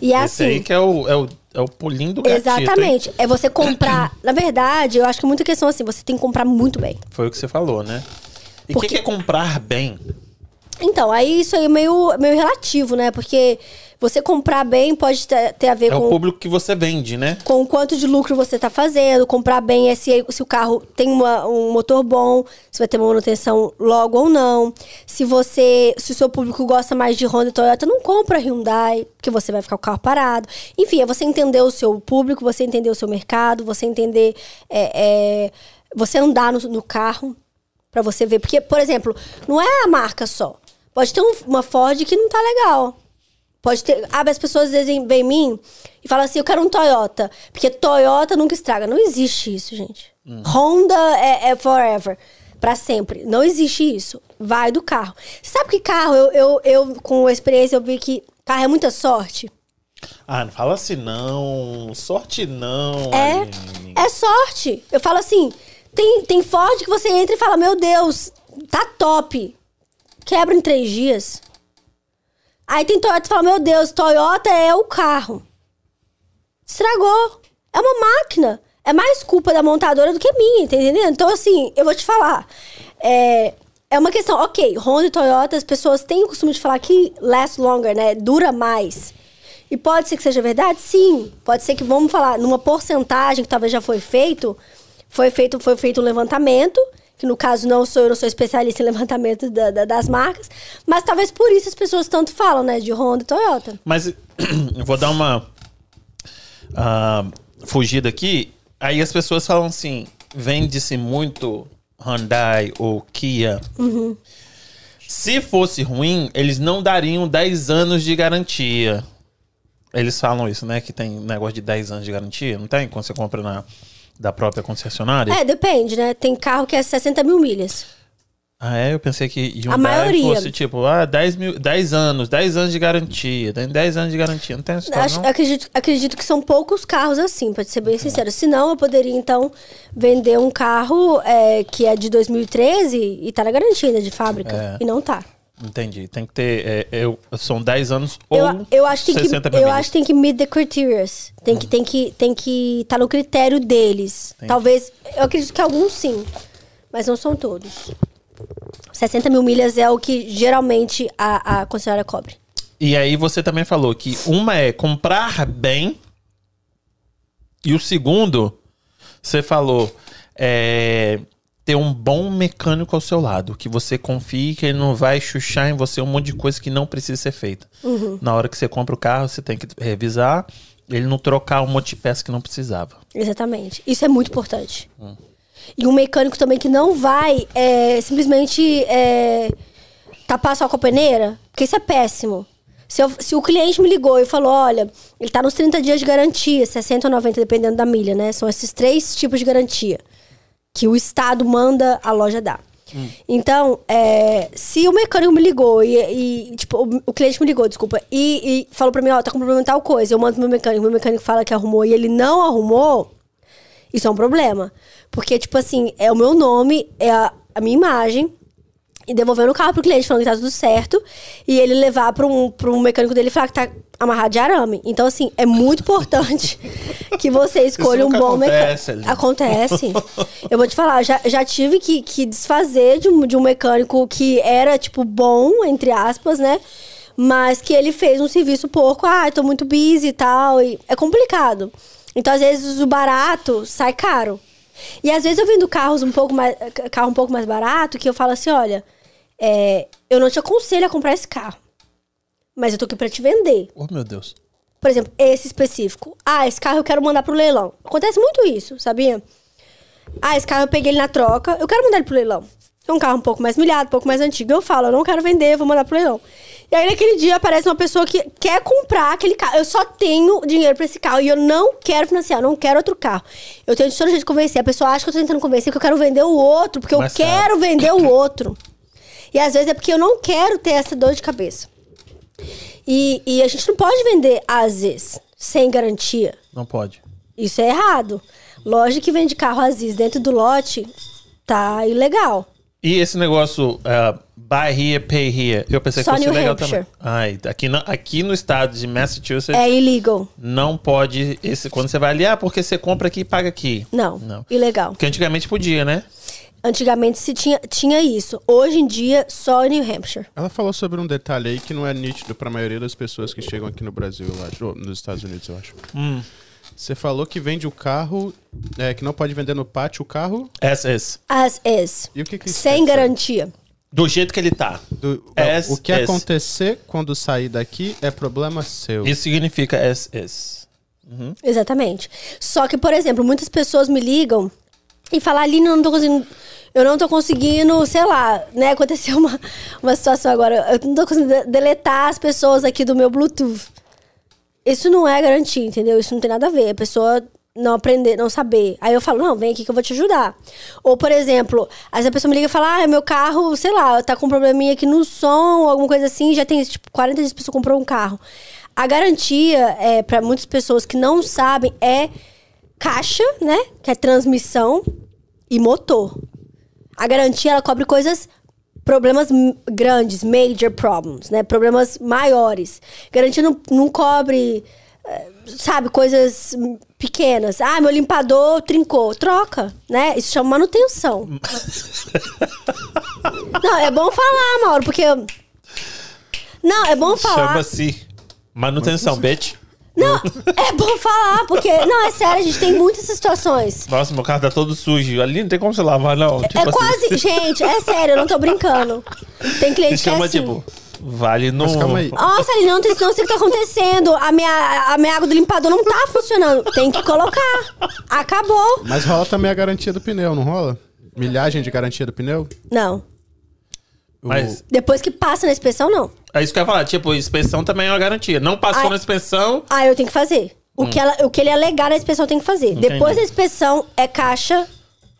E é Esse aí assim. que é o, é o, é o pulinho do gatito, hein? Exatamente. É você comprar. Na verdade, eu acho que muita questão assim, você tem que comprar muito bem. Foi o que você falou, né? E o Porque- que, que é comprar bem? Então, aí isso aí é meio, meio relativo, né? Porque você comprar bem pode ter, a ver É com. o público que você vende, né? com o quanto de lucro você está fazendo, comprar bem é se, se o carro tem uma- um motor bom, se vai ter uma manutenção logo ou não. Se você, se o seu público gosta mais de Honda e Toyota, não compra Hyundai, porque você vai ficar com o carro parado. Enfim, é você entender o seu público, você entender o seu mercado, você entender, é, é, você andar no, no carro para você ver, porque por exemplo, não é a marca só. Pode ter um- uma Ford que não tá legal. Pode ter. Ah, as pessoas às vezes vêm em mim e falam assim: eu quero um Toyota. Porque Toyota nunca estraga. Não existe isso, gente. Honda é, é forever. Pra sempre. Não existe isso. Vai do carro. Sabe que carro, eu, eu, eu, com experiência, eu vi que carro é muita sorte. Ah, não fala assim não. Sorte não. É, Aline. é sorte. Eu falo assim: tem, tem Ford que você entra e fala: Meu Deus, tá top. Quebra em três dias. Aí tem Toyota que fala: Meu Deus, Toyota é o carro. Estragou. É uma máquina. É mais culpa da montadora do que minha, tá entendendo? Então, assim, eu vou te falar. É, é uma questão, ok, Honda e Toyota, as pessoas têm o costume de falar que last longer, né? Dura mais. E pode ser que seja verdade? Sim. Pode ser que, vamos falar, numa porcentagem que talvez já foi feito, foi feito, foi feito um levantamento, que no caso não sou eu, não sou especialista em levantamento da- da- das marcas, mas talvez por isso as pessoas tanto falam, né? De Honda e Toyota. Mas eu vou dar uma ah, fugida aqui. Aí as pessoas falam assim: vende-se muito Hyundai ou Kia. Uhum. Se fosse ruim, eles não dariam 10 anos de garantia. Eles falam isso, né? Que tem negócio de 10 anos de garantia. Não tem? Quando você compra na, da própria concessionária? É, depende, né? Tem carro que é 60 mil milhas. Ah, é? Eu pensei que Hyundai A maioria. fosse tipo, ah, 10, mil, 10 anos, 10 anos de garantia. Tem 10 anos de garantia. Não tem essa história, Acho- não? acredito, acredito que são poucos carros assim, pra ser bem sincero. Senão, eu poderia, então, vender um carro é, que é de 2013 e tá na garantia ainda de fábrica. É. E não tá. Entendi. Tem que ter. é, eu, são 10 anos ou Eu, eu acho que tem 60 que, eu acho que tem que meet the criteria. Tem que, tem que, tem que tá no critério deles. Entendi. Talvez, eu acredito que alguns sim, mas não são todos. 60 mil milhas é o que geralmente a, a concessionária cobre. E aí você também falou que uma é comprar bem. E o segundo, você falou, é ter um bom mecânico ao seu lado. Que você confie que ele não vai chuchar em você um monte de coisa que não precisa ser feita. Uhum. Na hora que você compra o carro, você tem que revisar. Ele não trocar um monte de peça que não precisava. Exatamente. Isso é muito importante. E um mecânico também que não vai é, simplesmente é, tapar só com a peneira, porque isso é péssimo. Se, eu- se o cliente me ligou e falou, olha, ele tá nos 30 dias de garantia, 60 ou 90, dependendo da milha, né? São esses três tipos de garantia que o Estado manda a loja dar. Então, é, se o mecânico me ligou e, e, tipo, o, o cliente me ligou, desculpa, e, e falou pra mim, ó, tá com problema em tal coisa, eu mando pro meu mecânico, meu mecânico fala que arrumou e ele não arrumou, isso é um problema. Porque, tipo assim, é o meu nome, é a, a minha imagem, e devolvendo o carro pro cliente, falando que tá tudo certo, e ele levar pra um, pra um mecânico dele e falar que tá amarrado de arame. Então, assim, é muito importante que você escolha um bom acontece, mecânico. Acontece. Eu vou te falar, já, já tive que, que desfazer de um, de um mecânico que era, tipo, bom, entre aspas, né? Mas que ele fez um serviço porco, ah, eu tô muito busy e tal. E é complicado. Então, às vezes, o barato sai caro. E às vezes eu vendo carros um pouco mais, carro um pouco mais barato, que eu falo assim, olha, é, eu não te aconselho a comprar esse carro. Mas eu tô aqui pra te vender. Oh, meu Deus. Por exemplo, esse específico. Ah, esse carro eu quero mandar pro leilão. Acontece muito isso, sabia? Ah, esse carro eu peguei ele na troca, eu quero mandar ele pro leilão. É um carro um pouco mais milhado, um pouco mais antigo. Eu falo, eu não quero vender, vou mandar pro leilão. E aí, naquele dia, aparece uma pessoa que quer comprar aquele carro. Eu só tenho dinheiro pra esse carro e eu não quero financiar, eu não quero outro carro. Eu tenho de todo jeito de convencer. A pessoa acha que eu tô tentando convencer que eu quero vender o outro, porque eu quero vender o outro. E às vezes é porque eu não quero ter essa dor de cabeça. E, e a gente não pode vender Aziz sem garantia. Não pode. Isso é errado. Loja que vende carro Aziz dentro do lote tá ilegal. E esse negócio, uh, buy here, pay here, eu pensei Só que fosse New legal Hampshire. também. Ai, aqui, no, aqui no estado de Massachusetts, É illegal. não pode, esse, quando você vai ali, ah, porque você compra aqui e paga aqui. Não, Não. ilegal. Porque antigamente podia, né? Antigamente se tinha, tinha isso. Hoje em dia, só em New Hampshire. Ela falou sobre um detalhe aí que não é nítido pra maioria das pessoas que chegam aqui no Brasil, eu acho. Ou nos Estados Unidos, eu acho. Hum. Você falou que vende o carro, é, que não pode vender no pátio o carro. SS. As is. E o que, que isso Sem garantia. Do jeito que ele tá. Do- S, o que acontecer quando sair daqui é problema seu. Isso significa SS. Exatamente. Só que, por exemplo, muitas pessoas me ligam e falam, Aline, eu não tô conseguindo. Eu não tô conseguindo, sei lá, né? Aconteceu uma, uma situação agora. Eu não tô conseguindo de- deletar as pessoas aqui do meu Bluetooth. Isso não é garantia, entendeu? Isso não tem nada a ver. A pessoa não aprender, não saber. Aí eu falo, não, vem aqui que eu vou te ajudar. Ou, por exemplo, às a pessoa me liga e fala, ah, meu carro, sei lá, tá com um probleminha aqui no som, alguma coisa assim, já tem, tipo, 40 dias que a pessoa comprou um carro. A garantia, é, para muitas pessoas que não sabem, é caixa, né? Que é transmissão e motor. A garantia, ela cobre coisas problemas grandes, major problems, né? Problemas maiores. Garantia não, não cobre, eh, sabe, coisas pequenas. Ah, meu limpador trincou. Troca, né? Isso chama manutenção. não, é bom falar, Mauro, porque... Não, é bom falar... Chama-se manutenção, bitch. Não, é bom falar, porque... Não, é sério, a gente tem muitas situações. Nossa, meu carro tá todo sujo. Ali não tem como você lavar, não. Tipo é assim, quase... Gente, é sério, eu não tô brincando. Tem Se cliente que é chama, assim... tipo, vale no... Mas calma aí. Nossa, Aline, não, tem- não sei o que tá acontecendo. A minha, a minha água do limpador não tá funcionando. Tem que colocar. Acabou. Mas rola também a garantia do pneu, não rola? Milhagem de garantia do pneu? Não. Mas Depois que passa na inspeção, não. é isso que eu ia falar. Tipo, inspeção também é uma garantia. Não passou Ai. na inspeção... Ah, eu tenho que fazer. O, que, ela, o que ele alegar na inspeção tem que fazer. Entendi. Depois da inspeção é caixa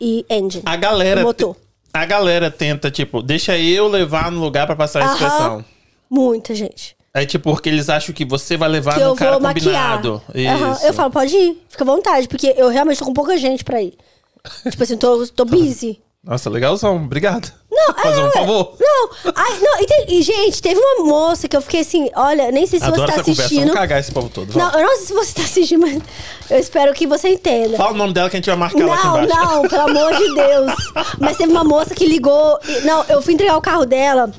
e engine. A galera... Motor. a galera tenta, tipo, deixa eu levar no lugar pra passar a Aham. expressão. Muita gente. É tipo, porque eles acham que você vai levar que no eu cara vou maquiar. combinado. Aham, Isso. Eu falo, pode ir, fica à vontade, porque eu realmente tô com pouca gente pra ir. tipo assim, tô, tô busy. Nossa, legalzão. Obrigado. Não, Fazer é, um ué. favor. Não, ai, não, e, tem- e, gente, teve uma moça que eu fiquei assim, olha, nem sei se Adoro você tá conversa. assistindo. Vamos cagar esse povo todo. Não, eu não sei se você tá assistindo, mas eu espero que você entenda. Fala o nome dela que a gente vai marcar Não, embaixo. não, pelo amor de Deus. Mas teve uma moça que ligou. e- não, eu fui entregar o carro dela.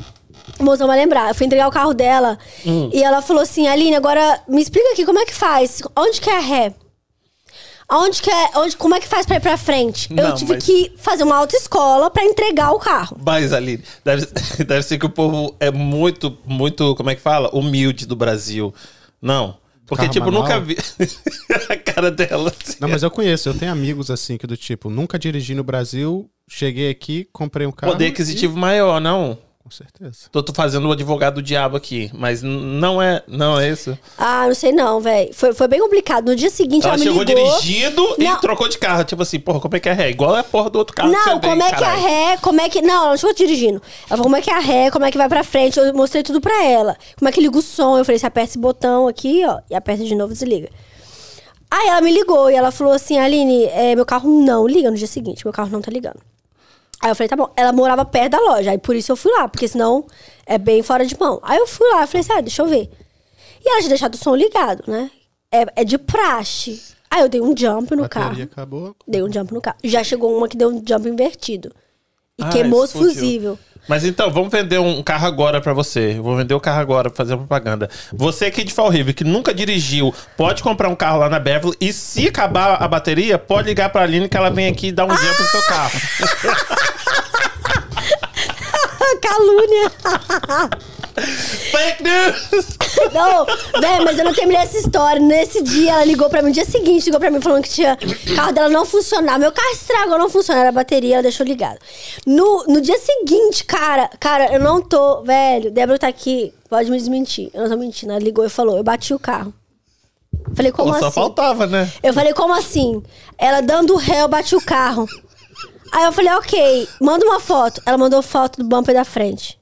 Mozão vai lembrar. Eu fui entregar o carro dela. Hum. E ela falou assim: Aline, agora me explica aqui como é que faz. Onde que é a ré? Aonde que é. Onde, como é que faz pra ir pra frente? Não, eu tive mas- que fazer uma autoescola pra entregar o carro. Mas, Aline, deve, deve ser que o povo é muito, muito, como é que fala? Humilde do Brasil. Não. Porque, Carro tipo, manual? nunca vi a cara dela. assim. Não, mas eu conheço, eu tenho amigos assim que do tipo, nunca dirigi no Brasil, cheguei aqui, comprei um carro. Poder aquisitivo maior, não. Com certeza. Tô, tô fazendo o advogado do diabo aqui, mas não é, não é isso. Ah, não sei não, velho. Foi, foi bem complicado. No dia seguinte Ela ela, me chegou ligou. dirigindo Não. e trocou de carro. Tipo assim, porra, como é que é ré? Igual é a porra do outro carro que Não, você como é que é a ré, como é que. Não, ela não chegou dirigindo. Ela falou como é que é a ré, como é que vai pra frente. Eu mostrei tudo pra ela. Como é que liga o som. Eu falei, você aperta esse botão aqui, ó, e aperta de novo e desliga. Aí ela me ligou e ela falou assim, Aline, é, meu carro não liga no dia seguinte, meu carro não tá ligando. Aí eu falei, tá bom. Ela morava perto da loja, aí por isso eu fui lá, porque senão é bem fora de mão. Aí eu fui lá, eu falei assim, ah, deixa eu ver. E ela tinha deixado o som ligado, né? É, é de praxe. Aí eu dei um jump no carro. acabou. Dei um jump no carro. Já chegou uma que deu um jump invertido. E Ah, queimou os explodiu. fusível. Mas então, vamos vender um carro agora pra você. Eu Vou vender o carro agora pra fazer propaganda. Você aqui de Fall River, que nunca dirigiu, pode comprar um carro lá na Beverly e se acabar a bateria, pode ligar pra Aline que ela vem aqui e dá um dia pro seu carro. Calúnia. Fake news! Não, velho, mas eu não terminei essa história. Nesse dia, ela ligou pra mim, no dia seguinte, ligou pra mim falando que tinha. O carro dela não funcionava. Meu carro estragou, não funcionava. A bateria, ela deixou ligado. No, no dia seguinte, cara, cara, eu não tô. Velho, Débora tá aqui, pode me desmentir. Eu não tô mentindo. Ela ligou e falou: eu bati o carro. Falei, como Pô, assim? só faltava, né? Eu falei, como assim? Ela dando ré, eu bati o carro. Aí eu falei, ok, manda uma foto. Ela mandou foto do bumper da frente.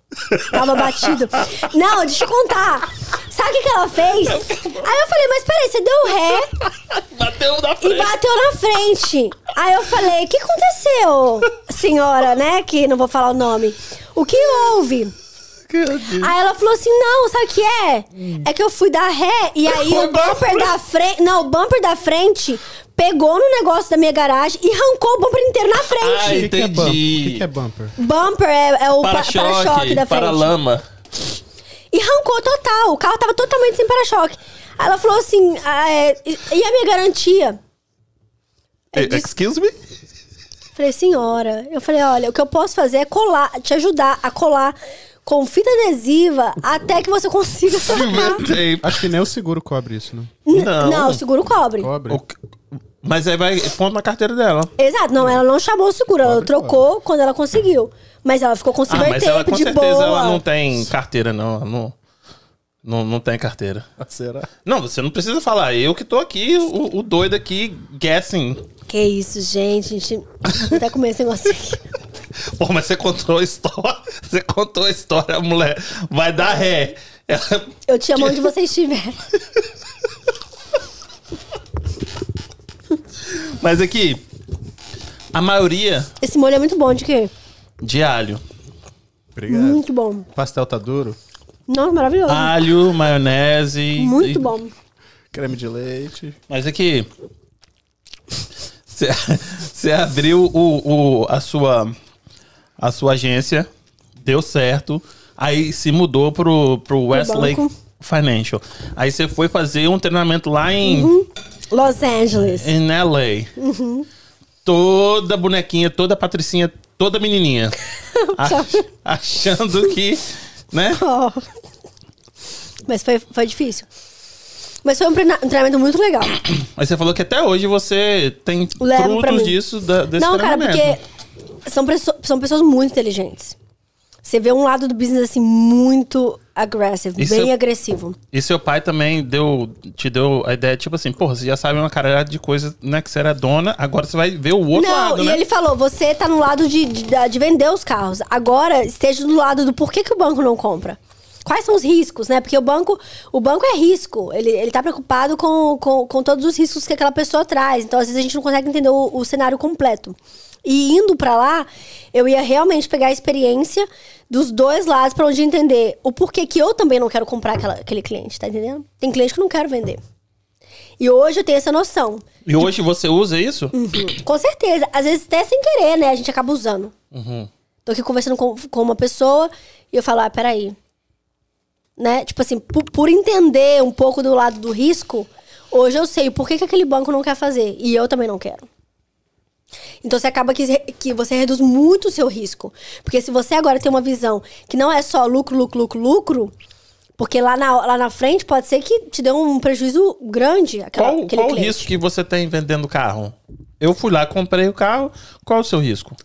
Tava batido. Não, deixa eu contar. Sabe o que, que ela fez? Aí eu falei, mas peraí, você deu ré Bateu na e frente. bateu na frente. Aí eu falei, o que aconteceu, senhora, né? Que não vou falar o nome. O que houve? Aí ela falou assim: não, sabe o que é? É que eu fui dar ré e aí o bumper da frente. Não, o bumper da frente pegou no negócio da minha garagem e arrancou o bumper inteiro na frente. O Ai, que, que é bumper? O Entendi. que, que é bumper? Bumper é, é o pa- para-choque Para-choque, da frente. para-lama. E arrancou total. O carro tava totalmente sem para-choque. Aí ela falou assim: ah, é, e a minha garantia? Disse- Excuse me? Falei, senhora, eu falei, olha, o que eu posso fazer é colar, te ajudar a colar com fita adesiva até que você consiga trocar. Tape. Acho que nem o seguro cobre isso, né? N- Não. Não, o seguro cobre. Cobre. O- Mas aí vai ponto na carteira dela. Exato, não, ela não chamou o seguro, ela trocou quando ela conseguiu. Mas ela ficou com o Ah, mas ela tape com de certeza boa. ela não tem carteira, não. Ela não, não, não tem carteira. Será? Não, você não precisa falar. Eu que tô aqui, o, o doido aqui, guessing. Que isso, gente, gente. Até comer esse negócio aqui. Pô, mas você contou a história. Você contou a história, a mulher. Vai dar ré. Ela- Eu te amo onde você estiver. Mas aqui, a maioria Esse molho é muito bom, de quê? de alho. Obrigado. Muito bom. Pastel tá duro? Nossa, maravilhoso. Alho, maionese. muito e- bom. Creme de leite. Mas aqui. Você você abriu o, o, a, sua, a sua agência, deu certo, aí se mudou pro, pro Westlake banco. Financial. Aí você foi fazer um treinamento lá em, Uhum. Los Angeles. em LA. Toda bonequinha, toda patricinha, toda menininha. ach- achando que, né? Ó. Mas foi, foi difícil. Mas foi um treina- treinamento muito legal. Mas você falou que até hoje você tem Levo frutos disso, da, desse Não, cara, treinamento. porque são, são pessoas muito inteligentes. Você vê um lado do business, assim, muito aggressive, Isso bem eu- agressivo. E seu pai também deu, te deu a ideia, tipo assim, porra, você já sabe uma caralhada de coisas, né, que você era dona, agora você vai ver o outro não, lado, e né? ele falou: você tá no lado de, de, de vender os carros. Agora esteja do lado do porquê que o banco não compra. Quais são os riscos, né? Porque o banco, o banco é risco. Ele, ele tá preocupado com, com, com todos os riscos que aquela pessoa traz. Então, às vezes, a gente não consegue entender o, o cenário completo. E indo pra lá, eu ia realmente pegar a experiência dos dois lados pra onde entender o porquê que eu também não quero comprar aquela, aquele cliente, tá entendendo? Tem cliente que eu não quero vender. E hoje eu tenho essa noção. E hoje você usa isso? Uhum. Com certeza. Às vezes até sem querer, né? A gente acaba usando. Tô aqui conversando com, com uma pessoa e eu falo, ah, peraí. Né? Tipo assim, por, por entender um pouco do lado do risco, hoje eu sei o porquê que aquele banco não quer fazer. E eu também não quero. Então você acaba que, que você reduz muito o seu risco. Porque se você agora tem uma visão que não é só lucro, lucro, lucro, lucro, porque lá na, lá na frente pode ser que te dê um prejuízo grande aquela, Qual, aquele qual o risco que você tem vendendo carro? Eu fui lá, comprei o carro, qual o seu risco?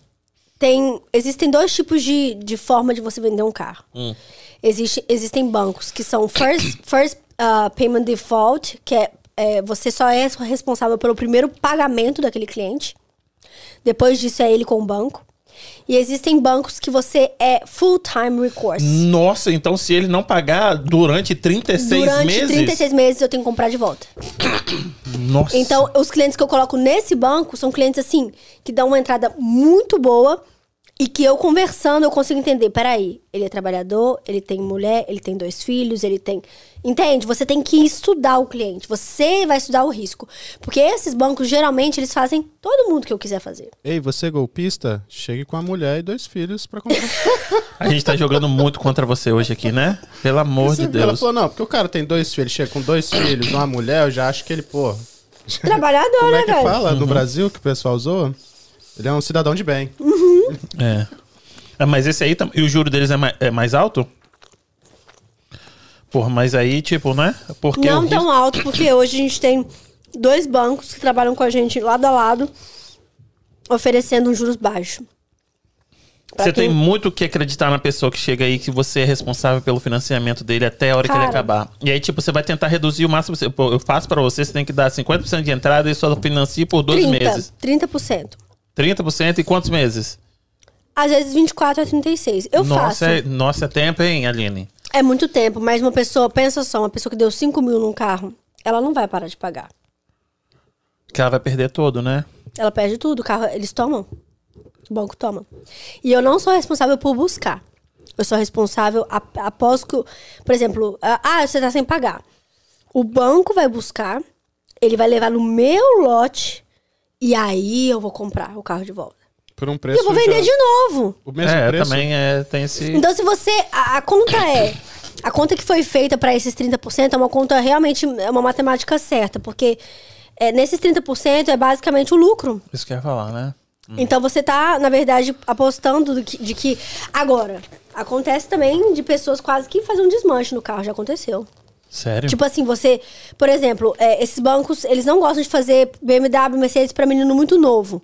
tem existem dois tipos de, de forma de você vender um carro. Hum. Existe, existem bancos que são first, first uh, payment default, que é, é, você só é responsável pelo primeiro pagamento daquele cliente. Depois disso é ele com o banco. E existem bancos que você é full-time recourse. Nossa, então se ele não pagar durante 36 Durante meses... 36 meses eu tenho que comprar de volta. Nossa. Então, os clientes que eu coloco nesse banco são clientes assim, que dão uma entrada muito boa e que eu conversando eu consigo entender. Peraí, ele é trabalhador, ele tem mulher, ele tem dois filhos, ele tem. Entende? Você tem que estudar o cliente. Você vai estudar o risco. Porque esses bancos, geralmente, eles fazem todo mundo que eu quiser fazer. Ei, você golpista, chegue com a mulher e dois filhos pra comprar. A gente tá jogando muito contra você hoje aqui, né? Pelo amor de Ela Deus. falou, não, porque o cara tem dois filhos, chega com dois filhos, uma mulher, eu já acho que ele, pô. Trabalhador, Como né, é que velho? fala no Brasil que o pessoal zoa? Ele é um cidadão de bem. É. É, Mas esse aí, tam- e o juro deles é mais, é mais alto? Porra, mas aí, tipo, né? Porque o Não risco- tão alto, porque hoje a gente tem dois bancos que trabalham com a gente lado a lado, oferecendo um juros baixos. Pra Você quem- tem muito que acreditar na pessoa que chega aí que você é responsável pelo financiamento dele até a hora que ele Cara. acabar. E aí, tipo, você vai tentar reduzir o máximo. possível. Pô, eu faço pra você, você tem que dar 50% de entrada e só financia por 12 meses. 30%. 30% e quantos meses? Às vezes 24 a 36. Eu faço. nossa, é, nossa, é tempo, hein, Aline? É muito tempo, mas uma pessoa, pensa só, uma pessoa que deu 5 mil num carro, ela não vai parar de pagar. Que ela vai perder todo, né? Ela perde tudo, o carro, eles tomam. O banco toma. E eu não sou responsável por buscar. Eu sou responsável ap- após que. Por exemplo, ah, ah, você tá sem pagar. O banco vai buscar, ele vai levar no meu lote, e aí eu vou comprar o carro de volta. Por um E preço. eu vou vender já- de novo. O mesmo é, preço. também é, tem esse. Então, se você. A, a conta é. A conta que foi feita para esses 30% é uma conta realmente. É uma matemática certa, porque é, nesses 30% é basicamente o lucro. Isso que eu ia falar, né? Então você tá, na verdade, apostando de que, de que- Agora, acontece também de pessoas quase que fazem um desmanche no carro, já aconteceu. Sério? Tipo assim, você. Por exemplo, é, esses bancos, eles não gostam de fazer BMW, Mercedes pra menino muito novo.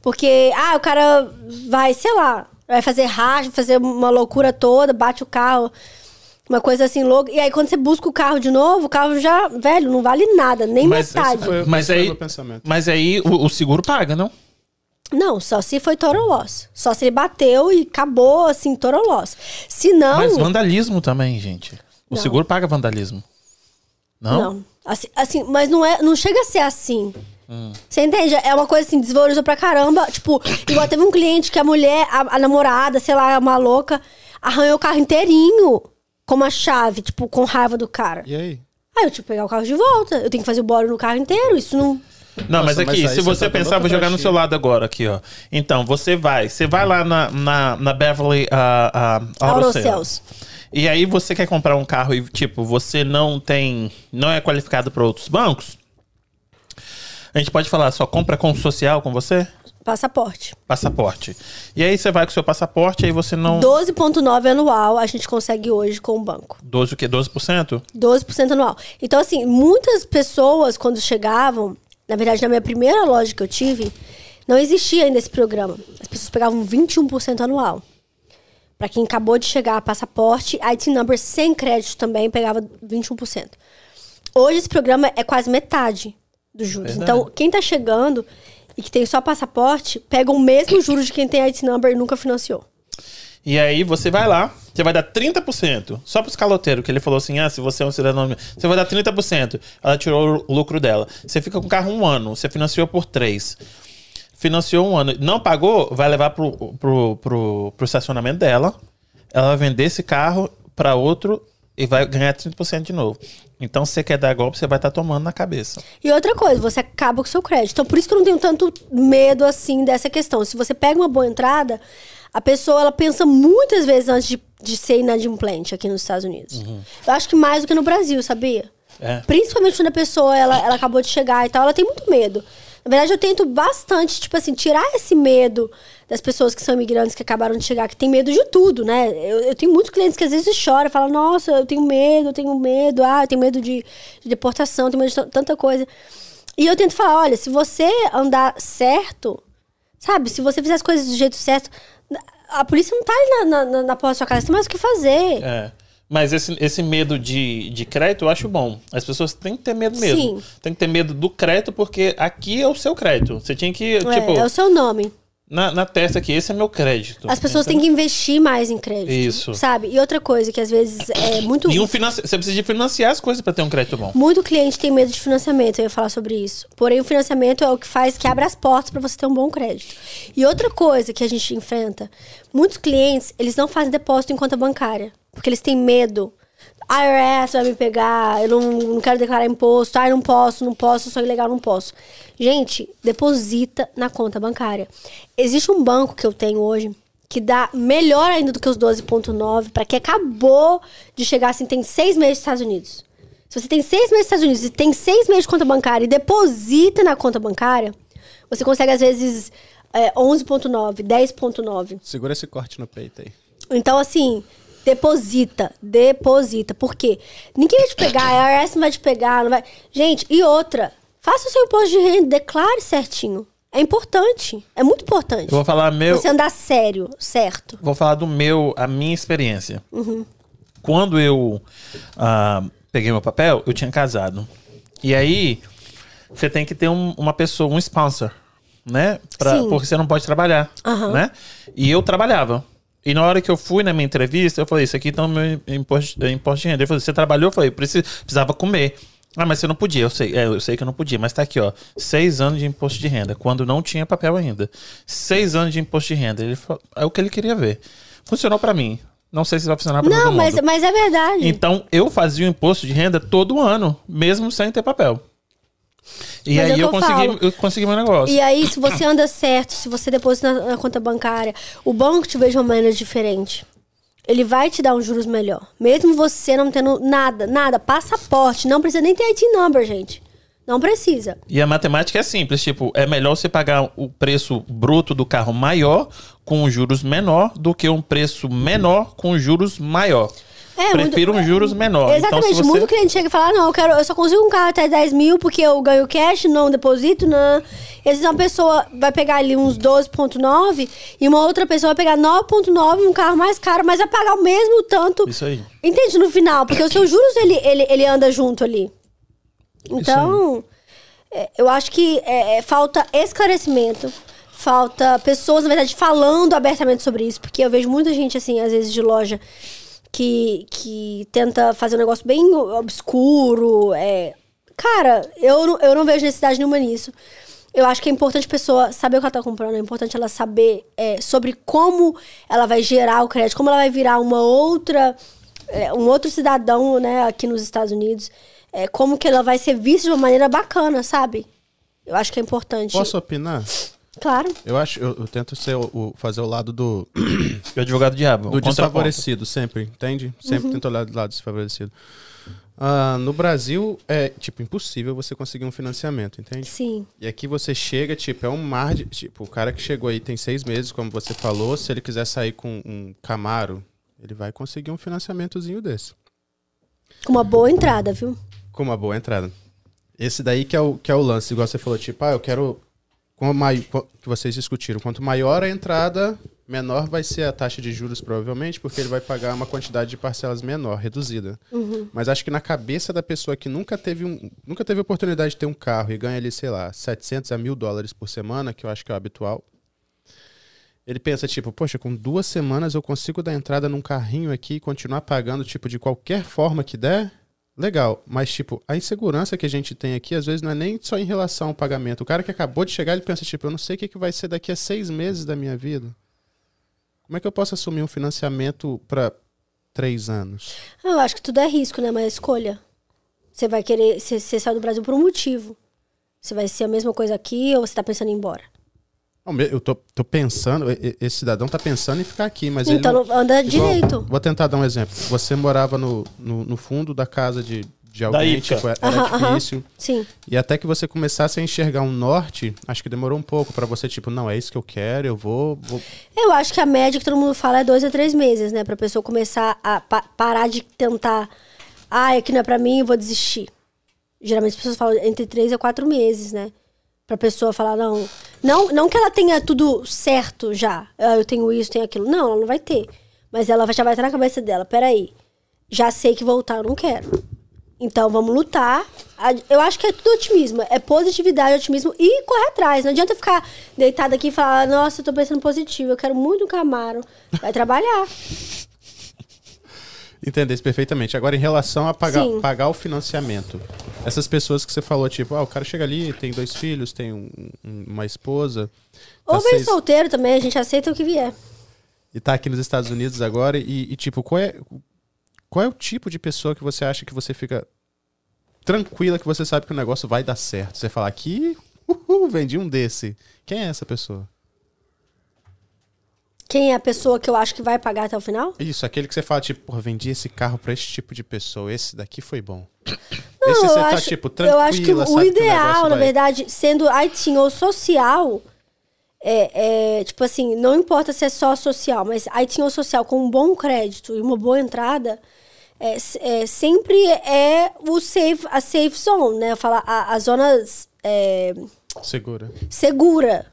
Porque, ah, o cara vai, sei lá, vai fazer racha, fazer uma loucura toda, bate o carro, uma coisa assim louca. E aí, quando você busca o carro de novo, o carro já, velho, não vale nada, nem Mas metade. foi- mas esse foi aí, meu pensamento. mas aí o, o seguro paga, não? Não, só se foi total loss. Só se ele bateu e acabou, assim, total loss. Se não. Mas vandalismo também, gente. O Não. seguro paga vandalismo. Não? Não. Assim, assim, mas não, é, não chega a ser assim. Hum. Você entende? É uma coisa assim, desvalorizou pra caramba. Tipo, igual teve um cliente que a mulher, a, a namorada, sei lá, uma louca, arranhou o carro inteirinho com uma chave, tipo, com raiva do cara. E aí? Aí eu tive que pegar o carro de volta. Eu tenho que fazer o bora no carro inteiro. Isso não. Não, mas Nossa, aqui, mas aí se você tá pensar, vou jogar no seu lado agora, aqui, ó. Então, você vai, você vai lá na, na, na Beverly uh, uh, Auto Auto Sales. E aí você quer comprar um carro e, tipo, você não tem. não é qualificado para outros bancos. A gente pode falar, só compra com social com você? Passaporte. Passaporte. E aí você vai com o seu passaporte, aí você não. 12,9 anual a gente consegue hoje com o banco. 12 o quê? 12%? 12% anual. Então, assim, muitas pessoas, quando chegavam, na verdade, na minha primeira loja que eu tive, não existia ainda esse programa. As pessoas pegavam 21% anual. Pra quem acabou de chegar, passaporte, IT number sem crédito também pegava 21%. Hoje esse programa é quase metade dos juros. Verdade. Então, quem tá chegando e que tem só passaporte, pega o mesmo juros de quem tem IT number e nunca financiou. E aí você vai lá, você vai dar 30%. Só pros caloteiros, que ele falou assim: ah, se você é um cidadão. Você vai dar 30%. Ela tirou o lucro dela. Você fica com o carro um ano, você financiou por três. Financiou um ano. Não pagou, vai levar pro, pro, pro, pro estacionamento dela. Ela vai vender esse carro para outro e vai ganhar 30% de novo. Então, se você quer dar golpe, você vai estar tomando na cabeça. E outra coisa, você acaba com o seu crédito. Então, por isso que eu não tenho tanto medo assim dessa questão. Se você pega uma boa entrada, a pessoa ela pensa muitas vezes antes de, de ser inadimplente aqui nos Estados Unidos. Eu acho que mais do que no Brasil, sabia? É. Principalmente quando a pessoa ela, ela acabou de chegar e tal, ela tem muito medo. Na verdade, eu tento bastante, tipo assim, tirar esse medo das pessoas que são imigrantes que acabaram de chegar, que tem medo de tudo, né? Eu, eu tenho muitos clientes que às vezes choram, falam, nossa, eu tenho medo, eu tenho medo, ah, eu tenho medo de, de deportação, tenho medo de tanta coisa. E eu tento falar, olha, se você andar certo, sabe? Se você fizer as coisas do jeito certo, a polícia não tá ali na, na, na porta da sua casa, você tem mais o que fazer. É. Mas esse, esse medo de, de crédito eu acho bom. As pessoas têm que ter medo mesmo. Sim. Tem que ter medo do crédito, porque aqui é o seu crédito. Você tinha que, É, tipo, é o seu nome. na, na testa aqui, esse é meu crédito. As pessoas têm que investir mais em crédito. Isso. Sabe? E outra coisa que às vezes é muito. E um financi... você precisa de financiar as coisas para ter um crédito bom. Muito cliente tem medo de financiamento, eu ia falar sobre isso. Porém, o financiamento é o que faz, que abre as portas para você ter um bom crédito. E outra coisa que a gente enfrenta, muitos clientes, eles não fazem depósito em conta bancária, porque eles têm medo. IRS vai me pegar, eu não, não quero declarar imposto, ai, não posso, não posso, sou ilegal, não posso. Gente, deposita na conta bancária. Existe um banco que eu tenho hoje que dá melhor ainda do que os 12,9 para quem acabou de chegar assim, tem seis meses nos Estados Unidos. Se você tem seis meses nos Estados Unidos e tem seis meses de conta bancária e deposita na conta bancária, você consegue às vezes é, 11,9, 10,9. Segura esse corte no peito aí. Então, assim, deposita, deposita. Por quê? Ninguém vai te pegar, a IRS não vai te pegar, não vai. Gente, e outra, faça o seu imposto de renda, declare certinho. É importante, é muito importante. Eu vou falar meu. Você andar sério, certo. Vou falar do meu, a minha experiência. Uhum. Quando eu ah, peguei meu papel, eu tinha casado. E aí, você tem que ter um- uma pessoa, um sponsor, né? Pra, Sim. porque você não pode trabalhar, Aham. né? E eu trabalhava. E na hora que eu fui na minha entrevista, eu falei, isso aqui tá no meu imposto, imposto de renda. Ele falou, você trabalhou? Eu falei, "Preci- precisava comer. Ah, mas você não podia. Eu sei, é, eu sei que eu não podia, mas tá aqui, ó. Seis anos de imposto de renda, quando não tinha papel ainda. Seis anos de imposto de renda. Ele falou, é o que ele queria ver. Funcionou pra mim. Não sei se vai funcionar pra todo Não, mundo. mas, mas é verdade. Então, eu fazia o imposto de renda todo ano, mesmo sem ter papel. E Mas é aí eu eu consegui, falo. eu consegui meu negócio. E aí, se você anda certo, se você deposita na, na conta bancária, o banco te vê de uma maneira diferente. Ele vai te dar um juros melhor. Mesmo você não tendo nada, nada, passaporte, não precisa nem ter IT number, gente. Não precisa. E a matemática é simples, tipo, é melhor você pagar o preço bruto do carro maior com juros menor do que um preço menor com juros maior. É, Prefiro um juros menor. Exatamente. Então, se você... Muito cliente chega e fala: ah, não, eu, quero, eu só consigo um carro até 10 mil porque eu ganho cash, não deposito, não. Às vezes uma pessoa vai pegar ali uns 12,9 e uma outra pessoa vai pegar 9,9 um carro mais caro, mas vai pagar o mesmo tanto. Isso aí. Entende? No final, porque os seus juros ele, ele, ele anda junto ali. Então, é, eu acho que é, é, falta esclarecimento. Falta pessoas, na verdade, falando abertamente sobre isso, porque eu vejo muita gente, assim, às vezes de loja, que, que tenta fazer um negócio bem obscuro. É... Cara, eu eu não vejo necessidade nenhuma nisso. Eu acho que é importante a pessoa saber o que ela tá comprando, é importante ela saber é, sobre como ela vai gerar o crédito, como ela vai virar uma outra, é, um outro cidadão, né, aqui nos Estados Unidos, é, como que ela vai ser vista de uma maneira bacana, sabe? Eu acho que é importante. Posso opinar? Claro. Eu acho, eu, eu tento ser o, o- fazer o lado do, O advogado diabo. do o contraponto. desfavorecido, sempre, entende? Sempre tento olhar do lado desfavorecido. Ah, no Brasil, é, tipo, impossível você conseguir um financiamento, entende? Sim. E aqui você chega, tipo, é um mar de. Tipo, o cara que chegou aí tem seis meses, como você falou. Se ele quiser sair com um Camaro, ele vai conseguir um financiamentozinho desse. Com uma boa entrada, viu? Com uma boa entrada. Esse daí que é o, que é o lance, igual você falou, tipo, ah, eu quero. Que vocês discutiram. Quanto maior a entrada, Menor vai ser a taxa de juros, provavelmente, porque ele vai pagar uma quantidade de parcelas menor, reduzida. Mas acho que na cabeça da pessoa que nunca teve, um, nunca teve oportunidade de ter um carro e ganha ali, sei lá, 700 a mil dólares por semana, que eu acho que é o habitual, ele pensa, tipo, poxa, com duas semanas eu consigo dar entrada num carrinho aqui e continuar pagando, tipo, de qualquer forma que der? Legal, mas, tipo, a insegurança que a gente tem aqui, às vezes, não é nem só em relação ao pagamento. O cara que acabou de chegar, ele pensa, tipo, eu não sei o que, que vai ser daqui a seis meses da minha vida. Como é que eu posso assumir um financiamento para três anos? Eu acho que tudo é risco, né? Mas é escolha. Você vai querer. Você, você saiu do Brasil por um motivo. Você vai ser a mesma coisa aqui ou você tá pensando em ir embora? Eu tô, tô pensando, esse cidadão tá pensando em ficar aqui, mas ele então não- não- anda Igual- direito. Vou tentar dar um exemplo. Você morava no, no, no fundo da casa de, de alguém, tipo, era Aham, aham. difícil. Sim. E até que você começasse a enxergar um norte, acho que demorou um pouco pra você, tipo, não, é isso que eu quero, eu vou. vou... Eu acho que a média que todo mundo fala é dois a três meses, né? Pra pessoa começar a pa- parar de tentar. Ah, aqui não é pra mim, eu vou desistir. Geralmente as pessoas falam entre três a quatro meses, né? Pra pessoa falar, não. Não, não que ela tenha tudo certo já. Ah, eu tenho isso, tenho aquilo. Não, ela não vai ter. Mas ela já vai estar na cabeça dela. Peraí. Já sei que voltar eu não quero. Então vamos lutar. Eu acho que é tudo otimismo. É positividade, otimismo e correr atrás. Não adianta ficar deitado aqui e falar, nossa, eu tô pensando positivo, eu quero muito um Camaro. Vai trabalhar. Entender isso perfeitamente. Agora, em relação a pagar, Sim. pagar o financiamento, essas pessoas que você falou, tipo, ah, o cara chega ali, tem dois filhos, tem um- um- uma esposa. tá Ou vem seis- solteiro também, a gente aceita o que vier. e tá aqui nos Estados Unidos agora e, e, tipo, qual é, qual é o tipo de pessoa que você acha que você fica tranquila que você sabe que o negócio vai dar certo? Você fala aqui, uhul, vendi um desse. Quem é essa pessoa? Quem é a pessoa que eu acho que vai pagar até o final? Isso, aquele que você fala, tipo, porra, vendi esse carro pra esse tipo de pessoa, esse daqui foi bom. Não, esse você tá, acho, tipo, tranquila, eu acho que o sabe que o ideal, na vai- verdade, sendo ITIN ou social, é, é, tipo assim, não importa se é só social, mas ITIN ou social com um bom crédito e uma boa entrada, é, é, sempre é o safe, a safe zone, né? Falo, a, a zona é, Segura. segura.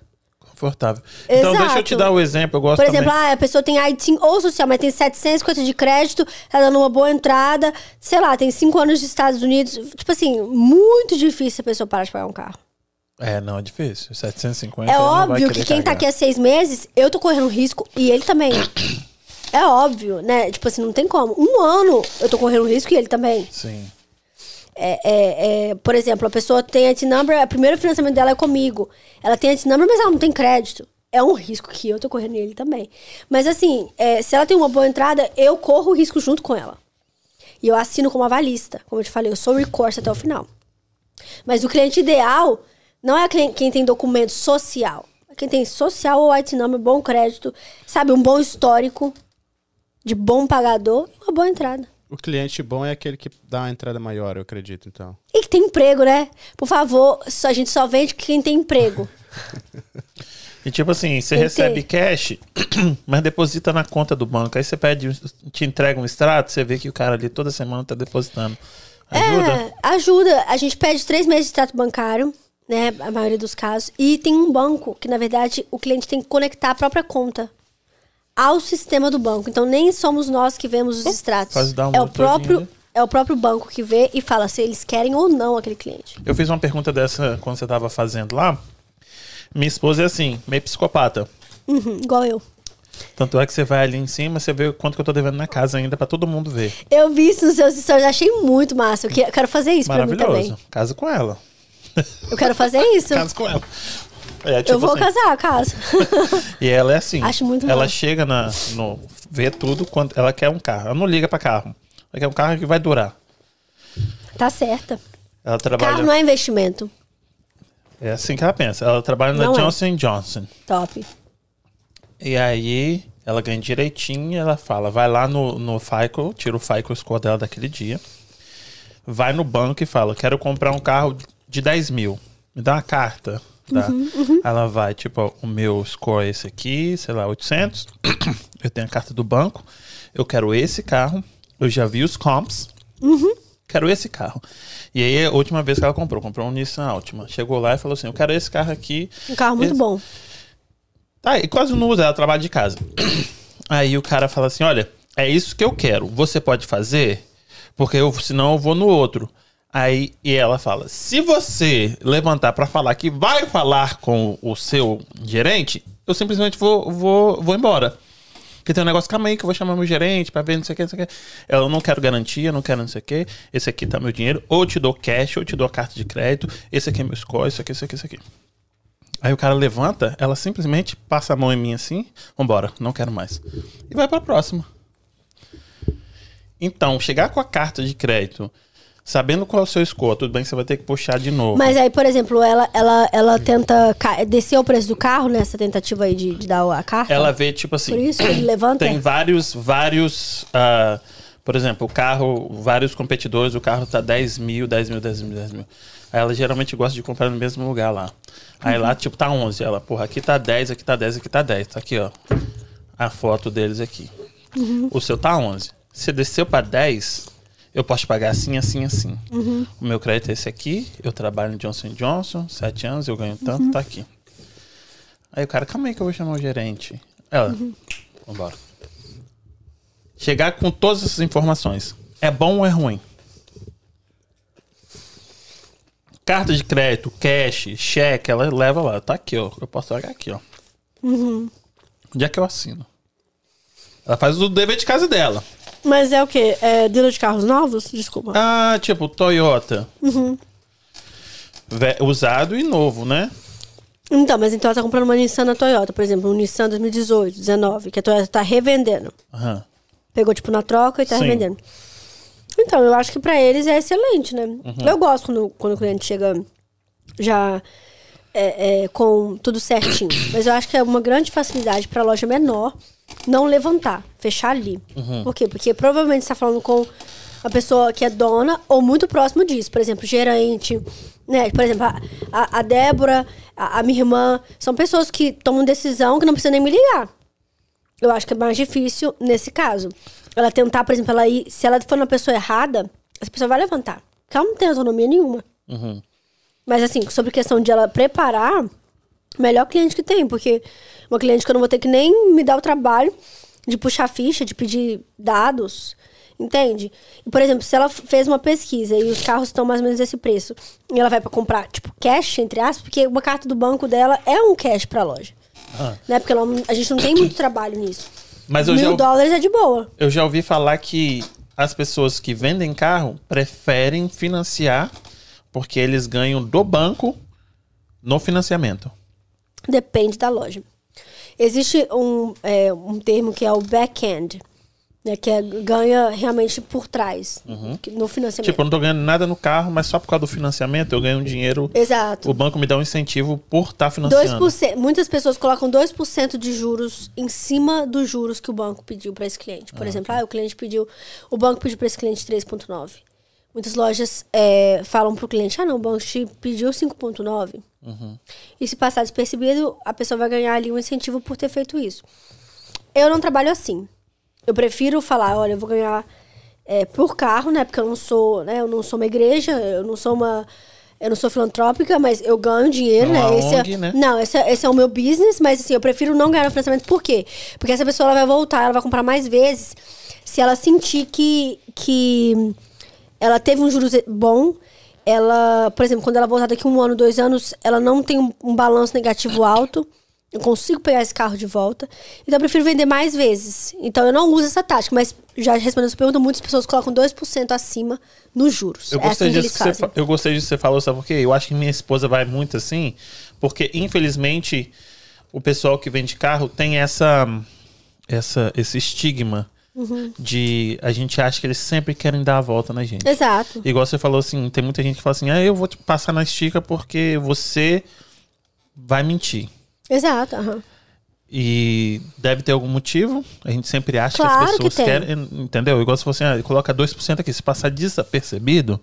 Confortável. Então, Exato. deixa eu te dar o exemplo. Eu gosto Por exemplo, também. ah, a pessoa tem ITIN ou social, mas tem 750 de crédito, tá dando uma boa entrada, sei lá, tem 5 anos dos Estados Unidos. Tipo assim, muito difícil a pessoa parar de pagar um carro. É, não, é difícil. 750 É óbvio que quem tá carregar. aqui há seis meses, eu tô correndo risco e ele também. É óbvio, né? Tipo assim, não tem como. Um ano eu tô correndo risco e ele também. Sim. É, é, é, por exemplo, a pessoa tem a number o primeiro financiamento dela é comigo. Ela tem a number mas ela não tem crédito. É um risco que eu tô correndo e ele também. Mas assim, é, se ela tem uma boa entrada, eu corro o risco junto com ela. E eu assino como avalista. Como eu te falei, eu sou recourse até o final. Mas o cliente ideal não é quem, tem documento social. É quem tem social ou IT number, bom crédito, sabe, um bom histórico de bom pagador e uma boa entrada. O cliente bom é aquele que dá uma entrada maior, eu acredito, então. E que tem emprego, né? Por favor, a gente só vende quem tem emprego. E tipo assim, você Tem recebe cash, mas deposita na conta do banco. Aí você pede, te entrega um extrato, você vê que o cara ali toda semana tá depositando. Ajuda? É, ajuda. A gente pede três meses de extrato bancário, né? A maioria dos casos. E tem um banco que, na verdade, o cliente tem que conectar a própria conta ao sistema do banco. Então, nem somos nós que vemos os extratos. faz o download É o próprio. É o próprio banco que vê e fala se eles querem ou não aquele cliente. Eu fiz uma pergunta dessa quando você tava fazendo lá. Minha esposa é assim, meio psicopata. Uhum, igual eu. Tanto é que você vai ali em cima, você vê o quanto que eu tô devendo na casa ainda pra todo mundo ver. Eu vi isso nos seus stories, achei muito massa. Eu que- eu quero fazer isso pra mim Maravilhoso. também. Casa com ela. Eu quero fazer isso. Casa com ela. É, tipo eu vou assim, casar, caso. E ela é assim. Acho muito Ela massa. chega na, no. vê tudo quando ela quer um carro. Ela não liga pra carro. Ela quer um carro que vai durar. tá certa. Ela trabalha. Carro não é investimento. É assim que ela pensa. Ela trabalha na Não é. Johnson Johnson. Top. E aí ela ganha direitinho, ela fala, vai lá no, no FICO, tira o FICO score dela daquele dia, vai no banco e fala, quero comprar um carro de 10 mil, me dá uma carta. Tá? Ela vai, tipo, ó, o meu score é esse aqui, sei lá, 800, eu tenho a carta do banco, eu quero esse carro, eu já vi os comps, quero esse carro. E aí, a última vez que ela comprou, comprou um Nissan Altima. Chegou lá e falou assim, eu quero esse carro aqui. Um carro muito Esse- bom. Tá, e quase não usa, ela trabalha de casa. Aí o cara fala assim: olha, é isso que eu quero. Você pode fazer? Porque eu, senão eu vou no outro. Aí e ela fala: se você levantar pra falar que vai falar com o seu gerente, eu simplesmente vou, vou, vou embora. Porque tem um negócio, calma aí que eu vou chamar meu gerente pra ver não sei o que, não sei o que. Eu não quero garantia, não quero não sei o que. Esse aqui tá meu dinheiro. Ou te dou cash, ou te dou a carta de crédito. Esse aqui é meu score, isso aqui, isso aqui, isso aqui. Aí o cara levanta, ela simplesmente passa a mão em mim assim, vambora, não quero mais. E vai pra próxima. Então, chegar com a carta de crédito, sabendo qual é o seu score, tudo bem que você vai ter que puxar de novo. Mas aí, por exemplo, ela, ela, ela tenta descer o preço do carro nessa tentativa aí de, de dar a carta? ela vê, tipo assim. Por isso ele levanta? Tem vários, vários. ah, por exemplo, o carro, vários competidores, o carro tá 10 mil, 10 mil, 10 mil, 10 mil. Aí ela geralmente gosta de comprar no mesmo lugar lá. Aí lá, tipo, tá 11. Ela, porra, aqui tá 10, aqui tá 10, aqui tá 10. Tá aqui, ó. A foto deles aqui. O seu tá 11. Se desceu pra 10, eu posso pagar assim, assim, assim. O meu crédito é esse aqui. Eu trabalho no Johnson Johnson, 7 anos, eu ganho tanto, tá aqui. Aí o cara, calma aí que eu vou chamar o gerente. Ela, vambora. Chegar com todas essas informações. É bom ou é ruim? Carta de crédito, cash, cheque, ela leva lá. Tá aqui, ó. Eu posso pagar aqui, ó. Onde é que eu assino? Ela faz o dever de casa dela. Mas é o quê? É dealer de carros novos? Desculpa. Ah, tipo, Toyota. Vé- Usado e novo, né? Então, mas então ela tá comprando uma Nissan na Toyota, por exemplo, um Nissan 2018, 19, que a Toyota tá revendendo. Aham. Pegou, tipo, na troca e tá Sim. revendendo. Então, eu acho que pra eles é excelente, né? Uhum. Eu gosto quando, quando o cliente chega já é, é, com tudo certinho. Mas eu acho que é uma grande facilidade pra loja menor não levantar, fechar ali. Uhum. Por quê? Porque provavelmente você tá falando com a pessoa que é dona ou muito próximo disso. Por exemplo, gerente, né? Por exemplo, a, a, a Débora, a, a minha irmã, são pessoas que tomam decisão que não precisa nem me ligar. Eu acho que é mais difícil nesse caso. Ela tentar, por exemplo, ela ir. Se ela for na pessoa errada, essa pessoa vai levantar. Porque ela não tem autonomia nenhuma. Uhum. Mas assim, sobre questão de ela preparar, melhor cliente que tem, porque uma cliente que eu não vou ter que nem me dar o trabalho de puxar ficha, de pedir dados, entende? E, por exemplo, se ela fez uma pesquisa e os carros estão mais ou menos desse preço, e ela vai pra comprar, tipo, cash, entre aspas, porque uma carta do banco dela é um cash pra loja. Ah. Né? Porque ela a gente não tem muito trabalho nisso. Mas já, Mil ouvi- dólares é de boa. eu já ouvi falar que as pessoas que vendem carro preferem financiar porque eles ganham do banco no financiamento. Depende da loja. Existe um, é, um termo que é o back-end, né, que é, ganha realmente por trás, que- no financiamento. Tipo, eu não tô ganhando nada no carro, mas só por causa do financiamento eu ganho um dinheiro. Exato. O banco me dá um incentivo por estar financiando. 2%, muitas pessoas colocam 2% de juros em cima dos juros que o banco pediu para esse cliente. Por exemplo, ah, o cliente pediu, o banco pediu para esse cliente 3,9. Muitas lojas é, falam para o cliente, ah não, o banco te pediu 5,9. E se passar despercebido, a pessoa vai ganhar ali um incentivo por ter feito isso. Eu não trabalho assim. Eu prefiro falar, olha, eu vou ganhar é, por carro, né? Porque eu não sou, né? Eu não sou uma igreja, eu não sou uma, eu não sou filantrópica, mas eu ganho dinheiro, Não, né? a Esse é- ONG, né? Não, esse, é- esse é o meu business, mas assim, eu prefiro não ganhar no financiamento. Por quê? Porque essa pessoa ela vai voltar, ela vai comprar mais vezes se ela sentir que, que ela teve um juros bom. Ela, por exemplo, quando ela voltar daqui um ano, dois anos, ela não tem um, um balanço negativo alto. Eu consigo pegar esse carro de volta. Então eu prefiro vender mais vezes. Então eu não uso essa tática, mas já respondendo essa pergunta, muitas pessoas colocam 2% acima nos juros. Eu é gostei, assim que disso eles que você, eu gostei disso que você falou, sabe por quê? Eu acho que minha esposa vai muito assim, porque infelizmente o pessoal que vende carro tem essa, essa esse estigma Uhum. de a gente acha que eles sempre querem dar a volta na gente. Exato. Igual você falou assim, tem muita gente que fala assim, ah, eu vou te passar na estica porque você vai mentir. Exato. aham. E deve ter algum motivo. A gente sempre acha Claro que as que pessoas tem. querem. Entendeu? Igual se fosse, ah, coloca 2% aqui. Se passar desapercebido,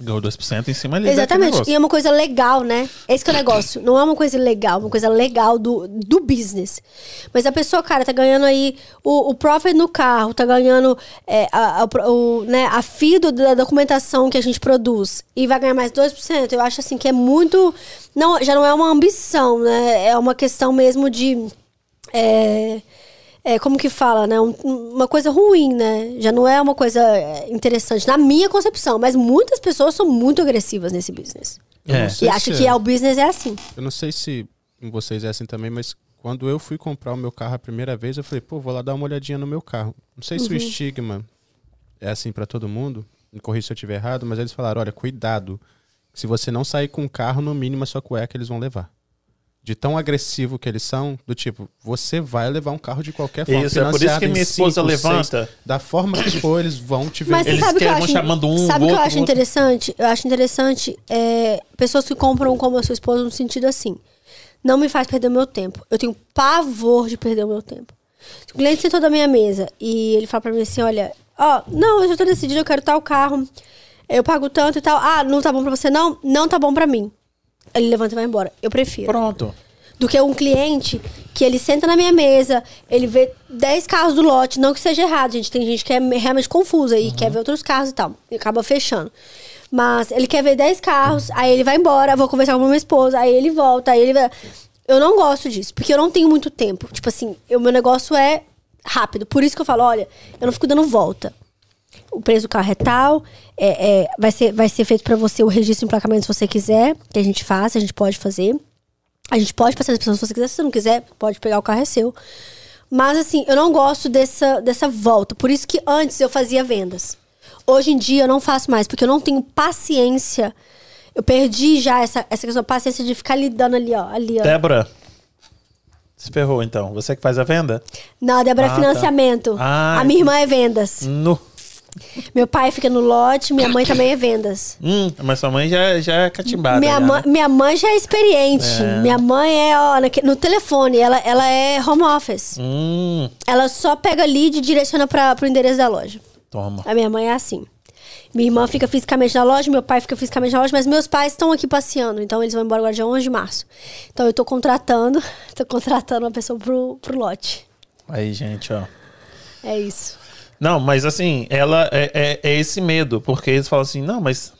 Ganhou 2% em cima ali. Exatamente. E é uma coisa legal, né? Esse que é o negócio. Não é uma coisa legal, uma coisa legal do, do business. Mas a pessoa, cara, tá ganhando aí o, o profit no carro, tá ganhando é, a, a, o, né, a FII do- da documentação que a gente produz e vai ganhar mais 2%. Eu acho assim que é muito. Não, já não é uma ambição, né? É uma questão mesmo de. é, é, como que fala, né? Um- uma coisa ruim, né? Já não é uma coisa é, interessante, na minha concepção. Mas muitas pessoas são muito agressivas nesse business. É. E acham se que é, o business é assim. Eu não sei se em vocês é assim também, mas quando eu fui comprar o meu carro a primeira vez, eu falei, pô, vou lá dar uma olhadinha no meu carro. Não sei se Uhum. o estigma é assim pra todo mundo, me corrija se eu estiver errado, mas eles falaram, olha, cuidado, se você não sair com o carro, no mínimo a sua cueca eles vão levar. De tão agressivo que eles são, do tipo, você vai levar um carro de qualquer forma. Isso, é por isso que minha esposa cinco, levanta. seis, da forma que for, eles vão te Mas vender. Eles sabe o que eu acho, vão chamando um, sabe o que eu acho outro. interessante? Eu acho interessante é, pessoas que compram como a sua esposa no sentido assim. Não me faz perder o meu tempo. Eu tenho pavor de perder o meu tempo. Se o cliente sentou da minha mesa e ele fala pra mim assim, olha, ó, não, eu já tô decidido, eu quero tal carro, eu pago tanto e tal. Ah, não tá bom pra você não? Não tá bom pra mim. Ele levanta e vai embora. Eu prefiro. Pronto. do que um cliente que ele senta na minha mesa, ele vê 10 carros do lote, não que seja errado, gente, tem gente que é realmente confusa e quer ver outros carros e tal, e acaba fechando. Mas ele quer ver 10 carros, aí ele vai embora, vou conversar com a minha esposa, aí ele volta, aí ele vai... Eu não gosto disso, porque eu não tenho muito tempo. Tipo assim, o meu negócio é rápido. Por isso que eu falo, olha, eu não fico dando volta. O preço do carro é tal, é, é, vai, ser, vai ser feito pra você o registro e emplacamento se você quiser, que a gente faz, a gente pode fazer. A gente pode passar as pessoas se você quiser, se você não quiser, pode pegar o carro, é seu. Mas assim, eu não gosto dessa, dessa volta. Por isso que antes eu fazia vendas. Hoje em dia eu não faço mais, porque eu não tenho paciência. Eu perdi já essa, essa questão, paciência de ficar lidando ali, ó. Ali, ó. Débora. Se ferrou então. Você que faz a venda? Não, a Débora Ah, é tá. financiamento. Ah, a minha irmã é vendas. No. Meu pai fica no lote, minha mãe também é vendas. Hum, mas sua mãe já, já é catimbada. Minha, já, mãe, né? minha mãe já é experiente. É. Minha mãe é, ó, no telefone, ela, ela é home office. Hum, Ela só pega lead e direciona para pro endereço da loja. toma. A minha mãe é assim. Minha irmã fica fisicamente na loja, meu pai fica fisicamente na loja, mas meus pais estão aqui passeando, então eles vão embora agora dia 11 de março. Então eu tô contratando, tô contratando uma pessoa pro, pro lote. Aí, gente, ó. É isso. Não, mas assim, ela é, é, é esse medo, porque eles falam assim, não, mas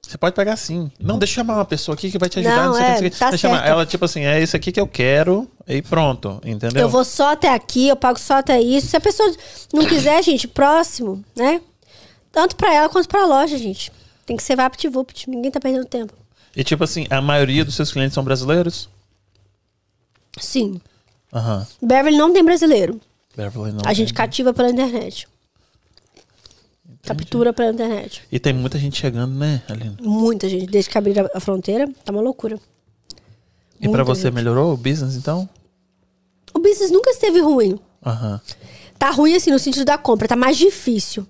você pode pegar assim. Não, deixa eu chamar uma pessoa aqui que vai te ajudar. Não, sei o que, é, não sei o que. tá Deixa chamar. Ela, tipo assim, é esse aqui que eu quero, e pronto, entendeu? Eu vou só até aqui, eu pago só até isso. Se a pessoa não quiser, gente, próximo, né? Tanto pra ela quanto pra loja, gente. Tem que ser vapt-vupt, ninguém tá perdendo tempo. E tipo assim, a maioria dos seus clientes são brasileiros? Sim. Aham. Beverly não tem brasileiro. Beverly não. A gente tem. cativa pela internet. Captura pela internet. E tem muita gente chegando, né, Aline? Muita gente. Desde que abriram a fronteira, tá uma loucura. E pra Muita você gente. melhorou o business, então? O business nunca esteve ruim. Aham. Tá ruim assim no sentido da compra, tá mais difícil.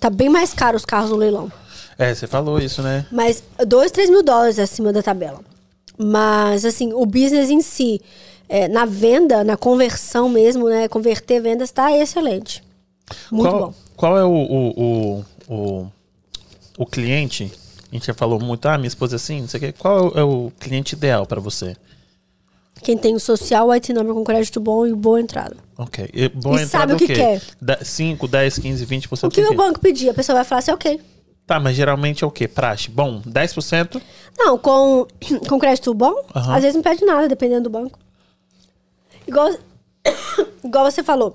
Tá bem mais caro os carros no leilão. É, você falou isso, né? Mas 2, 3 mil dólares acima da tabela. Mas, assim, o business em si, é, na venda, na conversão mesmo, né? Converter vendas tá excelente. Muito qual, bom. Qual é o, o, o, o, o cliente? A gente já falou muito, ah, minha esposa é assim, não sei o quê. Qual é o, é o cliente ideal pra você? Quem tem o social, white number com crédito bom e boa entrada. Ok. E, boa E entrada sabe o que quer. Da- 5, 10, 15, 20% O que do o banco pedir, a pessoa vai falar assim, ok. Tá, mas geralmente é o quê? Praxe. Bom, 10%? Não, com, com crédito bom, Aham. às vezes não pede nada, dependendo do banco. Igual, igual você falou.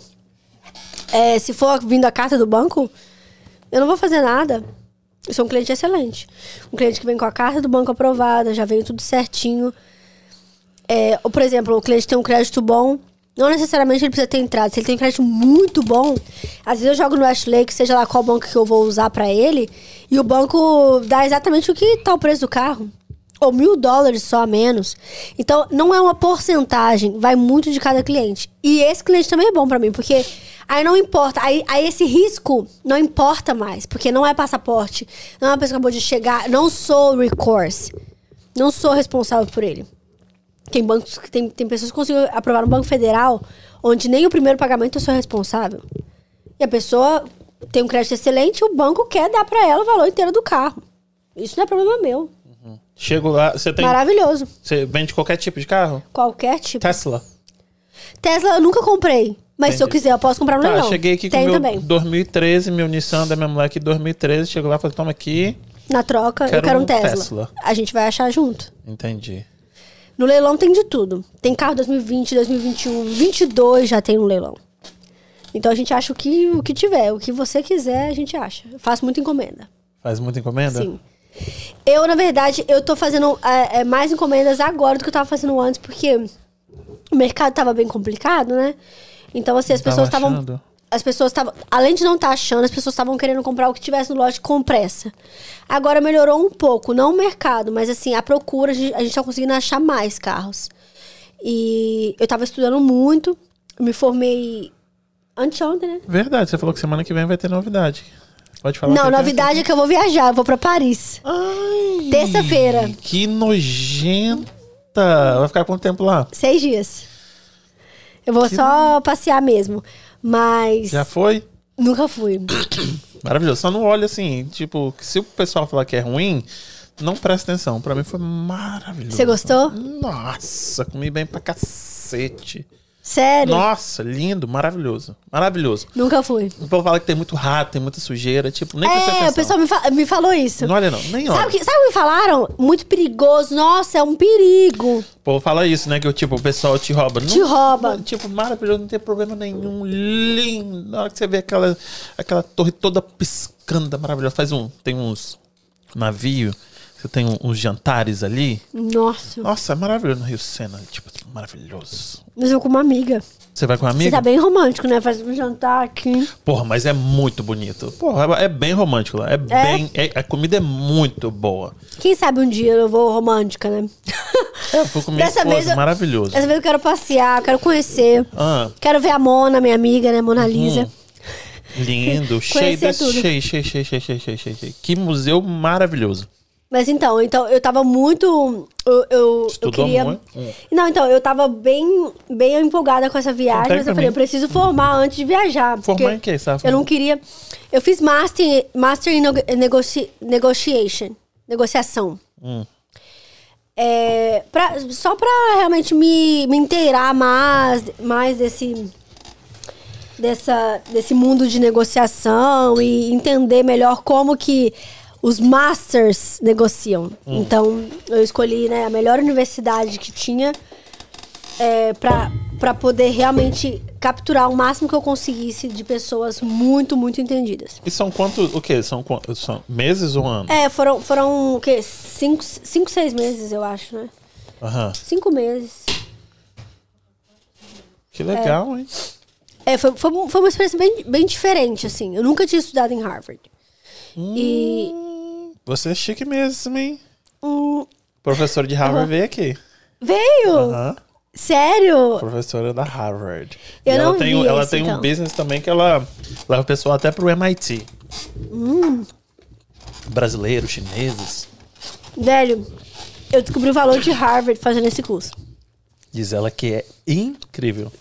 É, se for vindo a carta do banco, eu não vou fazer nada. Eu sou um cliente excelente. Um cliente que vem com a carta do banco aprovada, já veio tudo certinho. É, ou, por exemplo, o cliente tem um crédito bom, não necessariamente ele precisa ter entrada. Se ele tem um crédito muito bom, às vezes eu jogo no Westlake, seja lá qual banco que eu vou usar pra ele, e o banco dá exatamente o que tá o preço do carro. Ou mil dólares só a menos. Então, não é uma porcentagem, vai muito de cada cliente. E esse cliente também é bom pra mim, porque aí não importa, aí, aí esse risco não importa mais, porque não é passaporte, não é uma pessoa que acabou de chegar, não sou recourse, não sou responsável por ele. Tem bancos que tem, tem pessoas que conseguem aprovar no Banco Federal, onde nem o primeiro pagamento eu sou responsável. E a pessoa tem um crédito excelente, o banco quer dar pra ela o valor inteiro do carro. Isso não é problema meu. Chego lá, você tem. Maravilhoso. Você vende qualquer tipo de carro? Qualquer tipo. Tesla. Tesla eu nunca comprei. Mas se eu Entendi. quiser, eu posso comprar no Tá, leilão. cheguei aqui com Tem meu também. 2013, meu Nissan da minha mulher aqui 2013. Chego lá e falei, toma aqui. Na troca, eu Quero quero um um Tesla. Tesla. A gente vai achar junto. Entendi. No leilão tem de tudo. Tem carro 2020, 2021, 22 já tem no leilão. Então a gente acha o que, o que tiver. O que você quiser, a gente acha. Eu faço muita encomenda. Faz muita encomenda? Sim. Eu, na verdade, eu tô fazendo é, é, mais encomendas agora do que eu tava fazendo antes, porque o mercado tava bem complicado, né? Então, assim, as pessoas estavam. As pessoas estavam. Além de não estar achando, as pessoas estavam querendo comprar o que tivesse no lote com pressa. Agora melhorou um pouco, não o mercado, mas assim, a procura, a gente, a gente tá conseguindo achar mais carros. E eu tava estudando muito, me formei anteontem, né? Verdade, você falou que semana que vem vai ter novidade. Pode falar. Não, novidade é que eu vou viajar, eu vou pra Paris. Terça-feira. Que nojenta. Vai ficar quanto tempo lá? Seis dias. Eu vou só passear mesmo. Mas Já foi? nunca fui. Maravilhoso. Só não olha assim, tipo, que se o pessoal falar que é ruim, não presta atenção. Pra mim foi maravilhoso. Você gostou? Nossa, comi bem pra cacete. Sério? Nossa, lindo, maravilhoso. Maravilhoso. Nunca fui. O povo fala que tem muito rato, tem muita sujeira, tipo, nem É, o pessoal me, fa- me falou isso. Não olha não, nem olha. Sabe o que, sabe o que me falaram? Muito perigoso. Nossa, é um perigo. O povo fala isso, né? Que tipo, o pessoal te rouba. Te Não- rouba. não, Tipo, maravilhoso, não tem problema nenhum. Lindo. Na hora que você vê aquela, aquela torre toda piscando, maravilhosa. Faz um. Tem uns navio, você tem um- uns jantares ali. Nossa. Nossa, é maravilhoso no Rio Sena. Tipo, maravilhoso. Mas eu com uma amiga. Você vai com uma Você amiga? tá bem romântico, né? Faz um jantar aqui. Porra, mas é muito bonito. Porra, é bem romântico lá. É, bem. é- a comida é muito boa. Quem sabe um dia eu vou romântica, né? É, eu fui com minha Dessa esposa, vez eu- maravilhoso. Dessa vez eu quero passear, quero conhecer. Ah, Quero ver a Mona, minha amiga, né? Mona Lisa. lindo, cheio cheio, cheio, cheio, cheio, cheio, cheio, cheio, cheio. Que museu maravilhoso. Mas então, então eu tava muito. Eu, eu, eu queria. muito? Hum. Não, então, eu tava bem, bem empolgada com essa viagem, mas eu falei, eu preciso formar antes de viajar. Formar em quê? Tava Eu não queria. Eu fiz Master, master nego- negoci, Negotiation. Negociação. Hum. É, pra, só pra realmente me, me inteirar mais, mais desse, dessa, desse mundo de negociação e entender melhor como que os masters negociam. Hum. Então, eu escolhi né, a melhor universidade que tinha é, pra para poder realmente capturar o máximo que eu conseguisse de pessoas muito, muito entendidas. E são quantos, o quê? São, são meses ou anos? É, foram, foram o quê? Cinco, cinco, seis meses, eu acho, né? Aham. Cinco meses. Que legal, hein? É, foi, foi, foi uma experiência bem, bem diferente, assim. Eu nunca tinha estudado em Harvard. E. Você é chique mesmo, hein? hum, Professor de Harvard veio aqui. veio! Aham. Sério? Professora da Harvard. Eu e ela não tem, vi ela esse, tem um então. business também que ela leva o pessoal até pro MIT. Hum. Brasileiros, chineses. Velho, eu descobri o valor de Harvard fazendo esse curso. Diz ela que é incrível.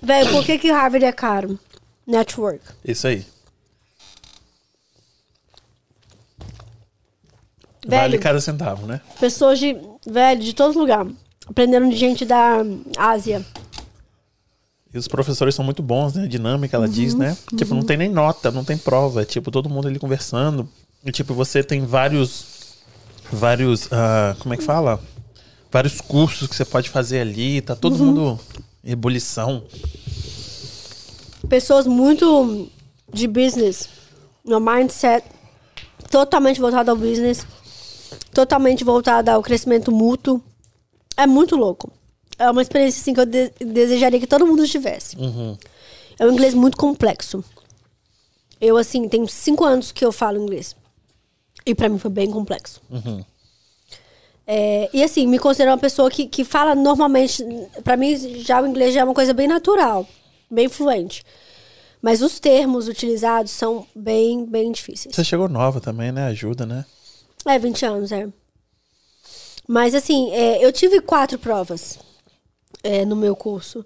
Velho, por que, que Harvard é caro? Network. Isso aí. Vale Velho, cada centavo, né? pessoas de. Velho, de todo lugar. Aprenderam de gente da Ásia. E os professores são muito bons, né? Dinâmica, ela diz, Uhum, né? Tipo, não tem nem nota, não tem prova. É tipo, todo mundo ali conversando. E tipo, você tem vários. Vários. ah, como é que fala? Vários cursos que você pode fazer ali. Tá todo Uhum. mundo ebulição. Pessoas muito de business. No mindset totalmente voltado ao business. Totalmente voltada ao crescimento mútuo. É muito louco. É uma experiência assim que eu de- desejaria que todo mundo tivesse. Uhum. É um inglês muito complexo. Eu, assim, tenho cinco anos que eu falo inglês. E pra mim foi bem complexo. Uhum. É, e assim, me considero uma pessoa que, que fala normalmente. Pra mim, já o inglês já é uma coisa bem natural, bem fluente. Mas os termos utilizados são bem, bem difíceis. Você chegou nova também, né? Ajuda, né? É, 20 anos, é. Mas assim, é, eu tive quatro provas é, no meu curso.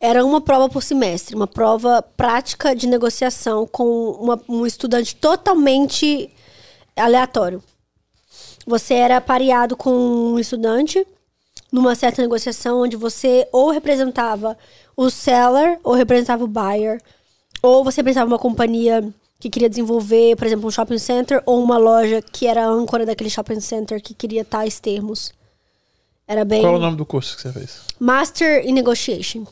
Era uma prova por semestre, uma prova prática de negociação com uma- um estudante totalmente aleatório. você era pareado com um estudante numa certa negociação onde você ou representava o seller ou representava o buyer, ou você representava uma companhia que queria desenvolver, por exemplo, um shopping center ou uma loja que era a âncora daquele shopping center que queria tais termos. Era bem Qual é o nome do curso que você fez? Master in Negotiation.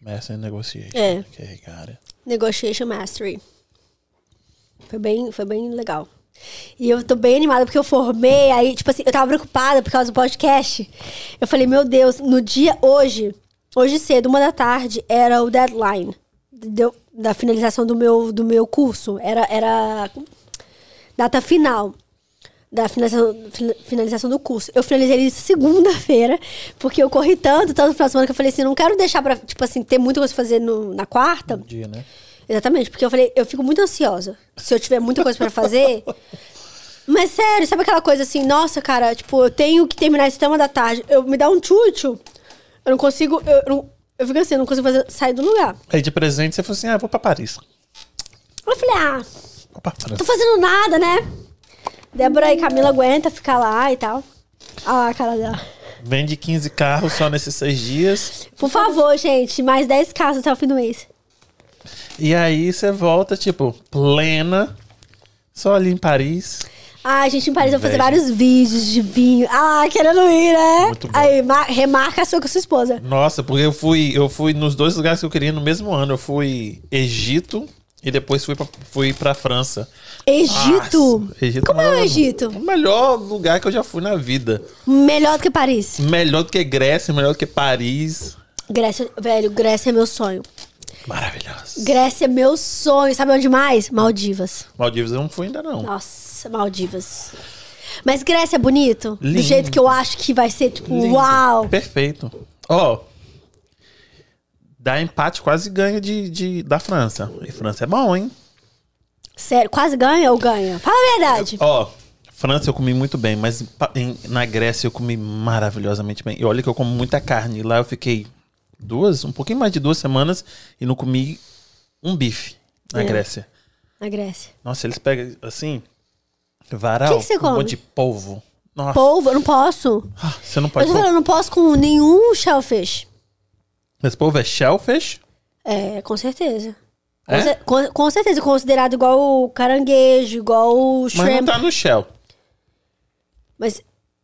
Master Negotiation. É. Ok, cara. Negotiation Mastery. Foi bem, foi bem legal. E eu tô bem animada porque eu formei, aí, tipo assim, eu tava preocupada por causa do podcast. Eu falei, meu Deus, no dia hoje, hoje cedo, uma da tarde, era o deadline deu- da finalização do meu, do meu curso. Era, era data final da finalização, fin- finalização do curso. Eu finalizei isso segunda-feira, porque eu corri tanto, tanto no final de semana que eu falei assim, não quero deixar pra, tipo assim, ter muita coisa pra fazer no- na quarta. Um dia, né? Exatamente, porque eu falei, eu fico muito ansiosa. Se eu tiver muita coisa pra fazer. Mas sério, sabe aquela coisa assim, nossa, cara, tipo, eu tenho que terminar esse tema da tarde. Eu me dá um tchutchu. Eu não consigo. Eu, eu, eu fico assim, eu não consigo fazer, sair do lugar. Aí de presente você falou assim: ah, vou pra Paris. Eu falei, ah, Vou pra tô França. fazendo nada, né? Débora e Camila aguenta ficar lá e tal. Ah, a cara dela. Vende 15 carros só nesses seis dias. Por favor, gente, mais 10 casos até o fim do mês. E aí você volta, tipo, plena. Só ali em Paris. Ah, gente, em Paris eu vou fazer vários vídeos de vinho. Ah, querendo ir, né? Muito bom. Aí, ma- remarca a sua com a sua esposa. Nossa, porque eu fui, eu fui nos dois lugares que eu queria no mesmo ano. Eu fui Egito e depois fui pra, fui pra França. Egito. Nossa, Egito Como é o Egito? O melhor lugar que eu já fui na vida. Melhor do que Paris. Melhor do que Grécia, melhor do que Paris. Grécia, velho, Grécia é meu sonho. Maravilhoso. Grécia é meu sonho. Sabe onde mais? Maldivas. Maldivas eu não fui ainda não. Nossa, Maldivas. Mas Grécia é bonito? Do Lindo. jeito que eu acho que vai ser, tipo, Lindo. uau. Perfeito. Ó, dá empate, quase ganha de, de, da França. E França é bom, hein? Sério, quase ganha ou ganha? Fala a verdade. Ó, França eu comi muito bem, mas em- na Grécia eu comi maravilhosamente bem. E olha que eu como muita carne. Lá eu fiquei duas, um pouquinho mais de duas semanas e não comi um bife na É. Grécia. Na Grécia. Nossa, eles pegam assim, varal, Que que você um come? monte de polvo. Nossa, Polvo, eu não posso. ah, você não Eu pode comer. falando, eu não posso com nenhum shellfish. Esse polvo é shellfish? É, com certeza. Com, É? com- com certeza, considerado igual o caranguejo, igual o Mas não shrimp. tá no shell. Mas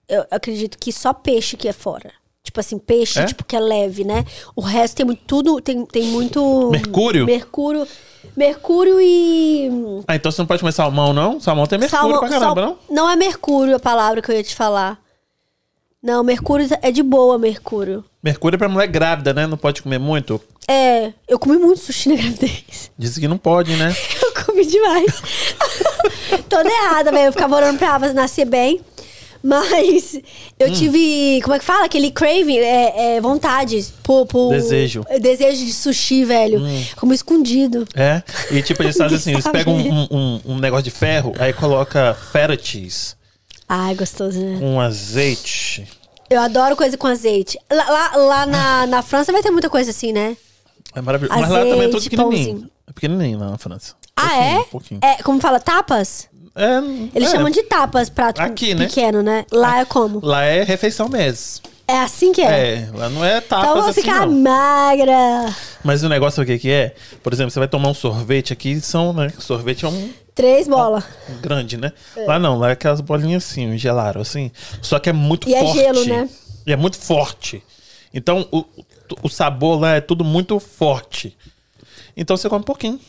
eu acredito que só peixe que é fora. Tipo assim, peixe, É? tipo, que é leve, né? O resto tem muito, tudo, tem, tem muito... Mercúrio? Mercúrio. Mercúrio e... Ah, então você não pode comer salmão, não? Salmão tem mercúrio salmão- pra caramba, sal- não? Não é mercúrio a palavra que eu ia te falar. Não, mercúrio é de boa, mercúrio. Mercúrio é pra mulher grávida, né? Não pode comer muito. É, eu comi muito sushi na gravidez. Dizem que não pode, né? Eu comi demais. Toda errada, velho. Eu ficava orando pra Ava nascer bem. Mas Hum. eu tive. Como é que fala? Aquele craving, é, é vontade. Por, por- Desejo. Desejo de sushi, velho. Como escondido. É. E tipo, eles fazem assim, eles pegam um, um- um negócio de ferro, aí coloca feta cheese Ai, gostoso, né? com azeite. Eu adoro coisa com azeite. Lá, lá, lá na, na França vai ter muita coisa assim, né? É maravilhoso. Mas lá também é tudo Azeite, pequenininho. pãozinho. É pequenininho lá na França. Ah, é? pouquinho. É, como fala, tapas? É, Eles é. chamam de tapas, prato Aqui, né? pequeno, né? Lá é como? Lá é refeição mesmo. É assim que é. É, lá não é tapas então eu vou assim, ficar não. magra. Mas o negócio, sabe o que que é? Por exemplo, você vai tomar um sorvete aqui, são, né? Sorvete é um Três bolas. grande, né? Lá não, lá é aquelas bolinhas assim, um gelado, assim. Só que é muito E é forte. gelo, né? E é muito forte. Então, o, o sabor lá é tudo muito forte. Então, você come um pouquinho.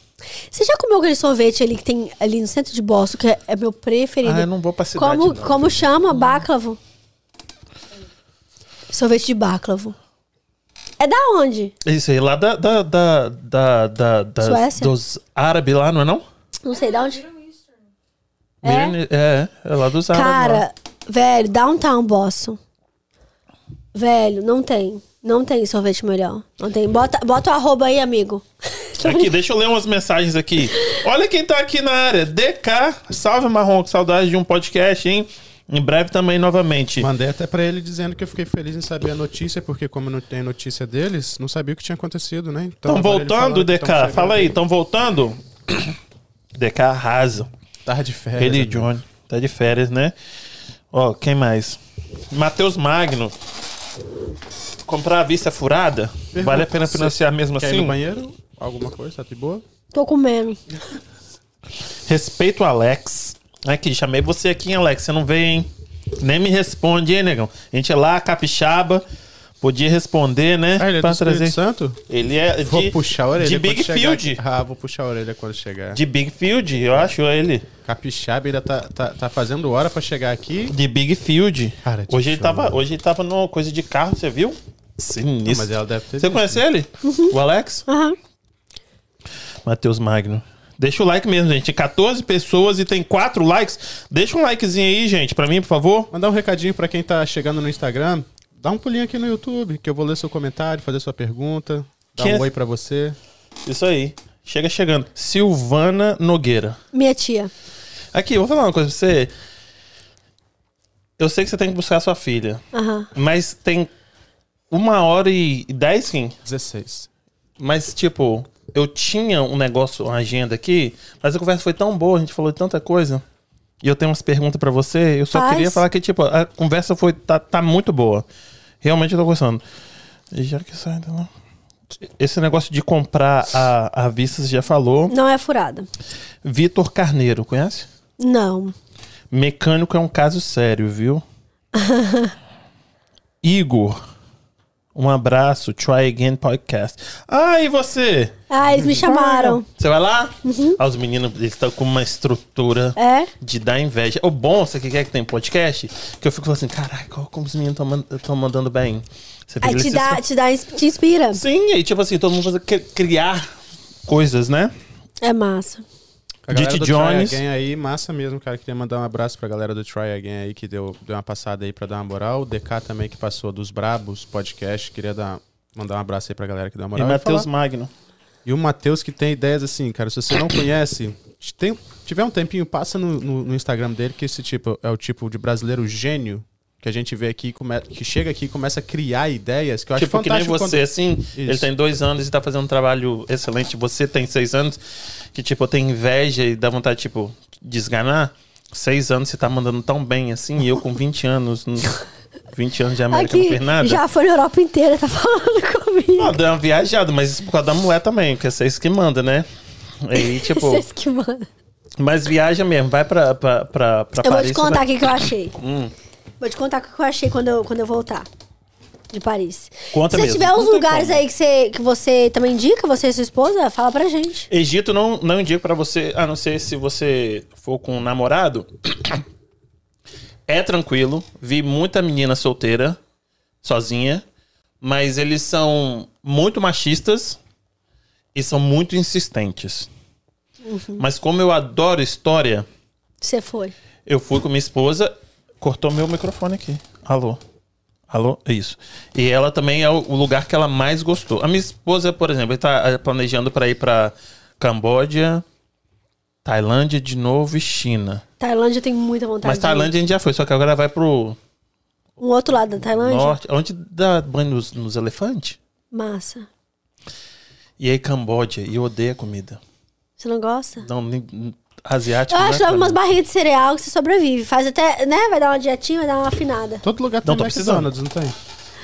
Você já comeu aquele sorvete ali que tem ali no centro de Boston, que é, é meu preferido? Ah, eu não vou pra cidade, Como, não. como chama? Báclavo? Sorvete de báclavo. É da onde? Isso aí, lá da, da, da, da, da- da- Suécia? dos árabes lá, não é não? Não sei, da onde? É? É, é lá dos árabes. lá. Cara, velho, downtown Boston. Velho, não tem. Não tem sorvete melhor. Não tem. Bota, bota o arroba aí, amigo. Aqui, deixa eu ler umas mensagens aqui. Olha quem tá aqui na área. DK, salve Marrom, que saudade de um podcast, hein? Em breve também, novamente. Mandei até pra ele dizendo que eu fiquei feliz em saber a notícia, porque como não tem notícia deles, não sabia o que tinha acontecido, né? Então, ele voltando, DK? tão. Fala aí, estão voltando? DK arrasa. Tava de férias. Ele e. Johnny. Tá de férias, né? Ó, quem mais? Matheus Magno. Comprar a vista furada? Vale a pena financiar mesmo Quer ir no assim? banheiro? Alguma coisa? Tá de boa? Tô comendo. Respeito, Alex. Aqui, chamei você aqui, hein, Alex. Você não veio, hein? Nem me responde, hein, negão? A gente é lá, capixaba. Podia responder, né? Ah, ele é Pra do Espírito Santo? Ele é Vou de, puxar a orelha de Big Field. Ah, vou puxar a orelha quando chegar. De Big Field, eu acho ele. Capixaba ainda tá, tá, tá fazendo hora pra chegar aqui. De Big Field. Cara, de hoje, ele show, tava, mano. hoje ele tava numa coisa de carro, você viu? Sinistro. Mas ela deve ter Você visto. conhece ele? O Alex? Aham. Matheus Magno. Deixa o like mesmo, gente. 14 pessoas e tem 4 likes. Deixa um likezinho aí, gente, pra mim, por favor. Mandar um recadinho pra quem tá chegando no Instagram. Dá um pulinho aqui no YouTube, que eu vou ler seu comentário, fazer sua pergunta. Dar Quem um é- oi pra você. Isso aí. Chega chegando. Silvana Nogueira. Minha tia. Aqui, eu vou falar uma coisa pra você. Eu sei que você tem que buscar sua filha. Aham. Mas tem uma hora e dez, sim. 16. Mas, tipo, eu tinha um negócio, uma agenda aqui, mas a conversa foi tão boa, a gente falou de tanta coisa. E eu tenho umas perguntas pra você. Eu só Faz. queria falar que, tipo, a conversa foi, tá, tá muito boa. Realmente eu tô gostando. E já que sai, então, Esse negócio de comprar a, a vista, você já falou. Não é furada. Vitor Carneiro, conhece? Não. Mecânico é um caso sério, viu? Igor. Um abraço. Try Again Podcast. Ah, e você? Ah, eles me chamaram. Você vai lá? Ah, os meninos, eles estão com uma estrutura É? de dar inveja. O bom, você que quer que tem podcast? Que eu fico falando assim, caraca, como os meninos estão mandando bem. Você Aí que te dá, te dá, te inspira. Sim, e tipo assim, todo mundo vai cri- criar coisas, né? É massa. Do Jones. Try Again aí, massa mesmo, cara. Queria mandar um abraço pra galera do Try Again aí, que deu, deu uma passada aí pra dar uma moral. O DK também, que passou dos Brabos podcast. Queria dar, mandar um abraço aí pra galera que deu uma E moral. Matheus falar- Magno. E o Matheus que tem ideias assim, cara. Se você não conhece, tem, tiver um tempinho, passa no, no- no Instagram dele, que esse tipo é o tipo de brasileiro gênio que a gente vê aqui, que chega aqui e começa a criar ideias, que eu acho Tipo, que nem fantástico. você, quando- assim, ele Isso. tem dois anos e tá fazendo um trabalho excelente. Você tem seis anos, que, tipo, tem inveja e dá vontade, tipo, de esganar. Seis anos você tá mandando tão bem, assim, e eu com 20 anos, n- 20 anos de América não Aqui, fez nada. já foi na Europa inteira, tá falando comigo. Não, deu uma viajada, mas isso por causa da mulher também, porque é vocês que manda, né? Aí, tipo, Vocês que mandam. mas viaja mesmo, vai pra, pra, pra, pra Eu vou Paris. te contar o que, que eu achei. vai- Hum, Vou te contar o que eu achei quando eu, quando eu voltar. De Paris. Conta Se mesmo, tiver uns lugares como. aí que você, que você também indica, você e sua esposa, fala pra gente. Egito não, não indico pra você, a não ser se você for com um namorado. É tranquilo. Vi muita menina solteira, sozinha. Mas eles são muito machistas e são muito insistentes. Mas como eu adoro história, Você foi. eu fui com minha esposa. Cortou meu microfone aqui. Alô? Alô? Isso. E ela também é o o lugar que ela mais gostou. A minha esposa, por exemplo, está planejando para ir para Camboja, Tailândia de novo e China. Tailândia tem muita vontade. Mas. Tailândia a gente já foi, só que agora vai pro Um outro lado da Tailândia? norte, onde dá banho nos, nos elefantes. Massa. E aí Camboja, e eu odeio a comida. Você não gosta? Não, nem, asiático. Eu não é acho que leva pra umas barrinhas de cereal que você sobrevive. Faz até, né? Vai dar uma dietinha, vai dar uma afinada. Todo lugar tem Não, tô precisando. McDonald's, não tem?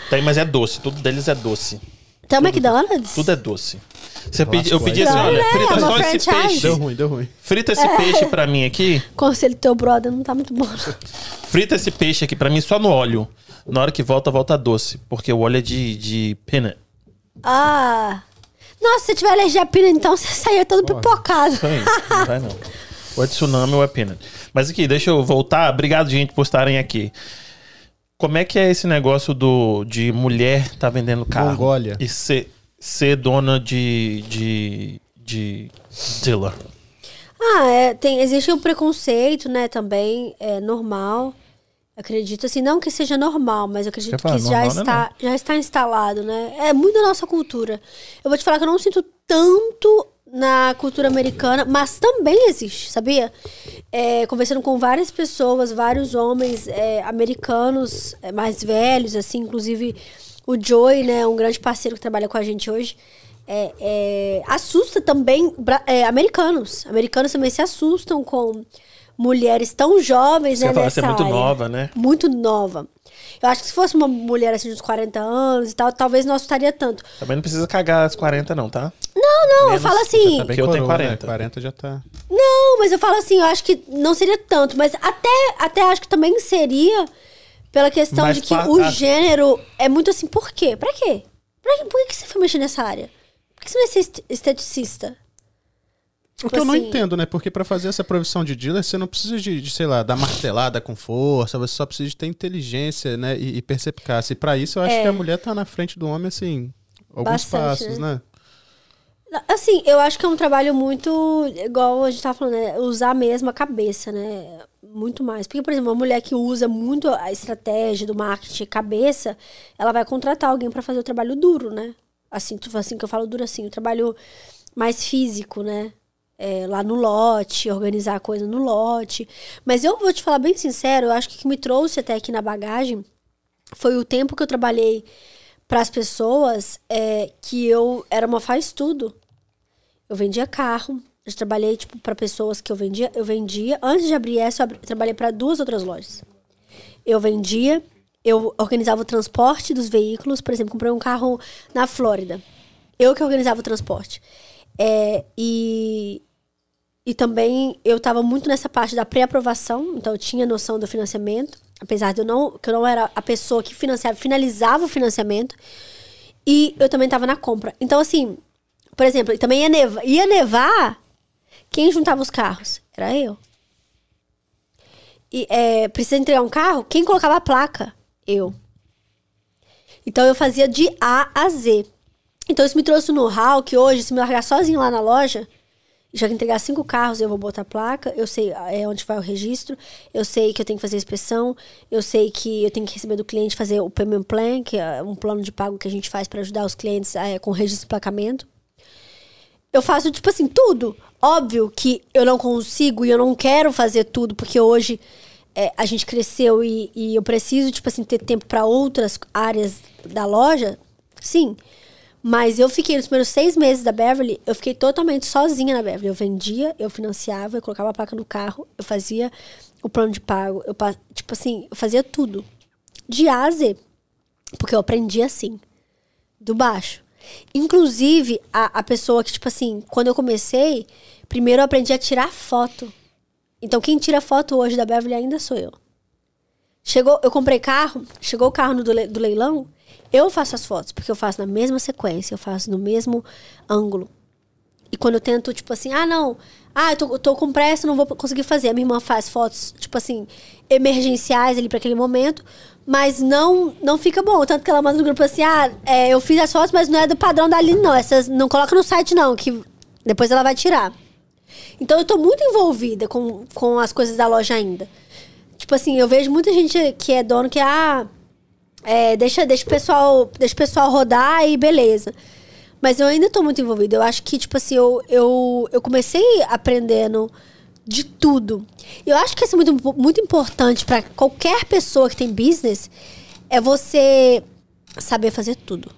Tem, mas é doce. Tudo deles é doce. Tem o McDonald's? Tudo é doce. Você pedi, eu pedi assim, olha, né? frita É só esse franchise. peixe. Deu ruim, deu ruim. Frita esse peixe pra mim aqui. Conselho do teu brother não tá muito bom. Frita esse peixe aqui pra mim só no óleo. Na hora que volta, volta doce. Porque o óleo é de, de peanut. Ah. Nossa, se você tiver alergia a pina, então você saia todo pipocado. Isso aí, não vai não. Ou é tsunami ou é peanut. Mas aqui, deixa eu voltar. Obrigado, gente, por estarem aqui. Como é que é esse negócio do, de mulher tá vendendo carro? Mongólia. E ser, ser dona de, de, de dealer. Ah, é, tem, existe um preconceito, né, também, é normal. Acredito, assim, não que seja normal, mas acredito falar, que já normal não é está, já está instalado, né? É muito da nossa cultura. Eu vou te falar que eu não sinto tanto na cultura americana, mas também existe, sabia? É, conversando com várias pessoas, vários homens é, americanos é, mais velhos, assim, inclusive o Joey, né, um grande parceiro que trabalha com a gente hoje, é, é, assusta também é, americanos. Americanos também se assustam com mulheres tão jovens, Você né, nessa você é muito área. nova, né? Muito nova. Eu acho que se fosse uma mulher assim de uns 40 anos e tal, talvez não assustaria tanto. Também não precisa cagar as 40, não, tá? Não, não, eu Menos- falo assim. Tá bem Que eu tenho coroa, 40. Né? 40 já tá. Não, mas eu falo assim, eu acho que não seria tanto, mas até, até acho que também seria pela questão Mas de que pa- o gênero é muito assim, por quê? Pra quê? Pra quê? Por que você foi mexer nessa área? Por que você não é esteticista? O que eu não assim- entendo, né? Porque pra fazer essa profissão de dealer, você não precisa de, de, sei lá, dar martelada com força, você só precisa de ter inteligência, né? E, e percepicácia. E pra isso, eu acho É. que a mulher tá na frente do homem, assim, alguns Bastante, passos, né? Assim, eu acho que é um trabalho muito, igual a gente tava falando, né? Usar mesmo a cabeça, né? Muito mais. Porque, por exemplo, uma mulher que usa muito a estratégia do marketing cabeça, ela vai contratar alguém pra fazer o trabalho duro, né? Assim, assim que eu falo duro assim, o trabalho mais físico, né? É, lá no lote, organizar a coisa no lote. Mas eu vou te falar bem sincero, eu acho que o que me trouxe até aqui na bagagem foi o tempo que eu trabalhei para as pessoas é, que eu era uma faz tudo. Eu vendia carro, eu trabalhei tipo para pessoas que eu vendia, eu vendia antes de abrir essa, eu trabalhei para duas outras lojas. Eu vendia, eu organizava o transporte dos veículos, por exemplo, comprei um carro na Flórida. Eu que organizava o transporte. É, e e também eu estava muito nessa parte da pré-aprovação, então eu tinha noção do financiamento, apesar de eu não, que eu não era a pessoa que financiava, finalizava o financiamento. E eu também estava na compra. Então, assim, por exemplo, também ia nevar, ia nevar, quem juntava os carros? Era eu. E é, precisa entregar um carro? Quem colocava a placa? Eu. Então eu fazia de A a Z. Então isso me trouxe um know-how que hoje, se me largar sozinho lá na loja, já entregar cinco carros, eu vou botar a placa, eu sei é, onde vai o registro, eu sei que eu tenho que fazer a inspeção, eu sei que eu tenho que receber do cliente fazer o payment plan, que é um plano de pago que a gente faz para ajudar os clientes é, com registro e placamento. Eu faço, tipo assim, tudo. Óbvio que eu não consigo e eu não quero fazer tudo, porque hoje é, a gente cresceu e, e eu preciso, tipo assim, ter tempo para outras áreas da loja. Sim. Mas eu fiquei nos primeiros seis meses da Beverly, eu fiquei totalmente sozinha na Beverly. Eu vendia, eu financiava, eu colocava a placa no carro, eu fazia o plano de pago, eu, tipo assim, eu fazia tudo. De A a Z. Porque eu aprendi assim, do baixo. Inclusive, a, a pessoa que, tipo assim, quando eu comecei, primeiro eu aprendi a tirar foto. Então, quem tira foto hoje da Beverly ainda sou eu. Chegou, eu comprei carro, chegou o carro do, le- do leilão, eu faço as fotos, porque eu faço na mesma sequência, eu faço no mesmo ângulo. E quando eu tento, tipo assim, ah, não, ah, eu tô, tô com pressa, não vou conseguir fazer. A minha irmã faz fotos, tipo assim, emergenciais ali para aquele momento, mas não não fica bom. Tanto que ela manda no grupo assim, ah, é, eu fiz as fotos, mas não é do padrão da Aline, não. Essas não coloca no site, não, que depois ela vai tirar. Então eu tô muito envolvida com, com as coisas da loja ainda. Tipo assim, eu vejo muita gente que é dono que, ah, é, deixa, deixa, o pessoal, deixa o pessoal rodar e beleza. Mas eu ainda tô muito envolvida. Eu acho que, tipo assim, eu, eu, eu comecei aprendendo de tudo. E eu acho que isso é muito, muito importante para qualquer pessoa que tem business é você saber fazer tudo.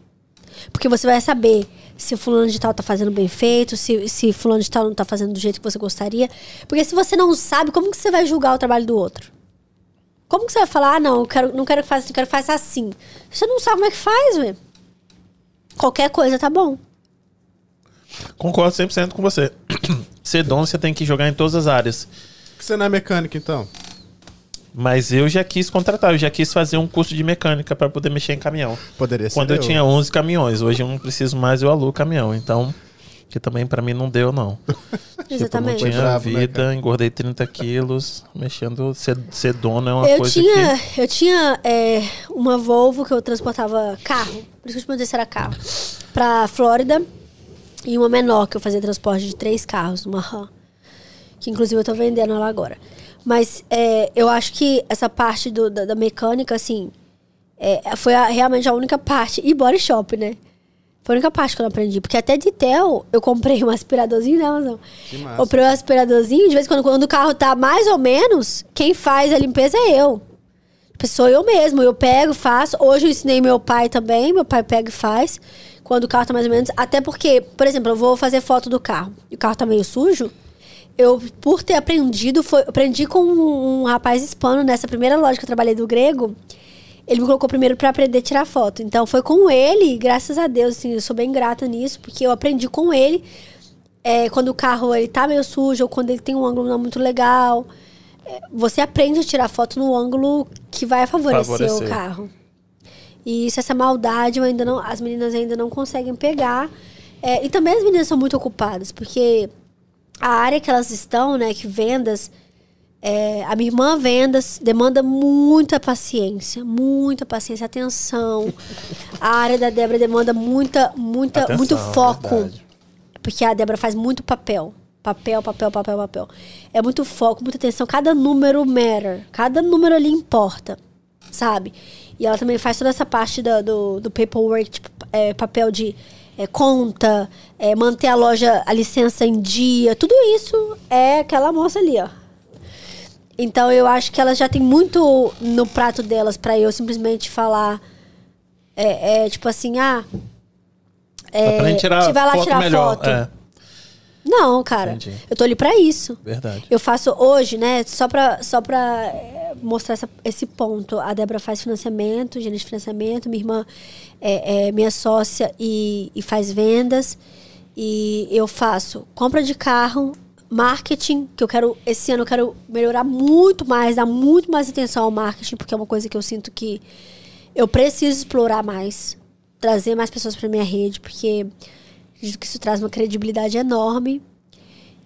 Porque você vai saber se o fulano de tal tá fazendo bem feito, se, se fulano de tal não tá fazendo do jeito que você gostaria. Porque se você não sabe, como que você vai julgar o trabalho do outro? Como que você vai falar, ah, não, eu quero, não quero que faça assim, quero que faça assim. Você não sabe como é que faz, velho. Qualquer coisa tá bom. Concordo 100% com você. Ser dono, você tem que jogar em todas as áreas. Por que você não é mecânico, então? Mas eu já quis contratar, eu já quis fazer um curso de mecânica para poder mexer em caminhão. Poderia ser. Quando eu tinha 11 caminhões, hoje eu não preciso mais, eu alugo caminhão. Então, que também para mim não deu, não. Exatamente. Tipo, não tinha Bravo, né, vida, engordei 30 quilos, mexendo, ser, ser dono é uma eu coisa tinha, que... eu tinha é, uma Volvo que eu transportava carro, por isso que eu te perguntei se era carro, pra Flórida. E uma menor que eu fazia transporte de três carros, uma RAM. Que inclusive eu tô vendendo ela agora. Mas é, eu acho que essa parte do- da, da mecânica, assim, é, foi a- realmente a única parte. E body shop, né? Foi a única parte que eu não aprendi. Porque até de Tel, eu comprei um aspiradorzinho, não, não. Que massa. Comprei um aspiradorzinho, de vez em quando, quando o carro tá mais ou menos, quem faz a limpeza é eu. Sou eu mesmo, eu pego, faço. Hoje eu ensinei meu pai também, meu pai pega e faz. Quando o carro tá mais ou menos. Até porque, por exemplo, eu vou fazer foto do carro e o carro tá meio sujo. eu, por ter aprendido, foi, aprendi com um, um rapaz hispano nessa primeira loja que eu trabalhei do grego. Ele me colocou primeiro para aprender a tirar foto. Então foi com ele, graças a Deus, assim, eu sou bem grata nisso, porque eu aprendi com ele é, quando o carro ele tá meio sujo ou quando ele tem um ângulo não muito legal. É, você aprende a tirar foto no ângulo que vai favorecer, Favorecer. o carro. E isso, essa maldade, ainda não, as meninas ainda não conseguem pegar. É, e também as meninas são muito ocupadas, porque a área que elas estão, né, que vendas, é, a minha irmã vendas demanda muita paciência, muita paciência, atenção. A área da Débora demanda muita, muita, Atenção, muito foco, verdade. porque a Débora faz muito papel. Papel, papel, papel, papel. É muito foco, muita atenção. Cada número matter. Cada número ali importa, sabe? E ela também faz toda essa parte da- do, do paperwork, tipo, é, papel de é, conta, é, manter a loja, a licença em dia. Tudo isso é aquela moça ali, ó. Então eu acho que elas já tem muito no prato delas pra eu simplesmente falar. É, é, tipo assim, ah. É, pra gente tirar vai lá foto tirar melhor. foto. É, Não, cara. Entendi. Eu tô ali pra isso. verdade. Eu faço hoje, né? Só pra, só pra é, mostrar essa- esse ponto. A Débora faz financiamento, gerente de financiamento. Minha irmã é, é minha sócia e, e faz vendas. E eu faço compra de carro, marketing, que eu quero. Esse ano eu quero melhorar muito mais, dar muito mais atenção ao marketing, porque é uma coisa que eu sinto que eu preciso explorar mais. Trazer mais pessoas pra minha rede, porque acredito que isso traz uma credibilidade enorme.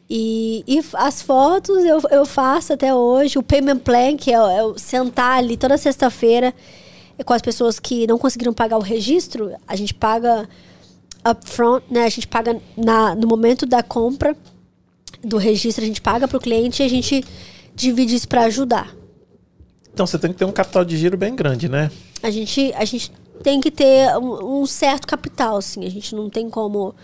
E, e as fotos eu, eu faço até hoje. O payment plan, que é, é sentar ali toda sexta-feira com as pessoas que não conseguiram pagar o registro. A gente paga upfront, né? A gente paga na, no momento da compra do registro, a gente paga para o cliente e a gente divide isso para ajudar. Então você tem que ter um capital de giro bem grande, né? A gente, a gente tem que ter um, um certo capital, assim. A gente não tem como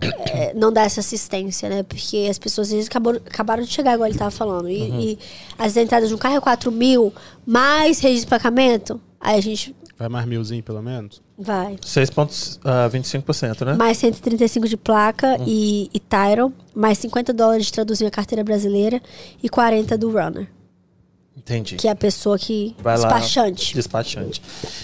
é, não dar essa assistência, né? Porque as pessoas às vezes acabou- acabaram de chegar, igual ele tava falando. E, e as entradas de um carro é 4 mil, mais registro de pagamento, aí a gente Vai mais milzinho, pelo menos? Vai. 6,25%, né? Mais 135 de placa e, e title, mais 50 dólares de traduzir a carteira brasileira e 40 do runner, Entendi. que é a pessoa que. Vai lá. despachante. Despachante.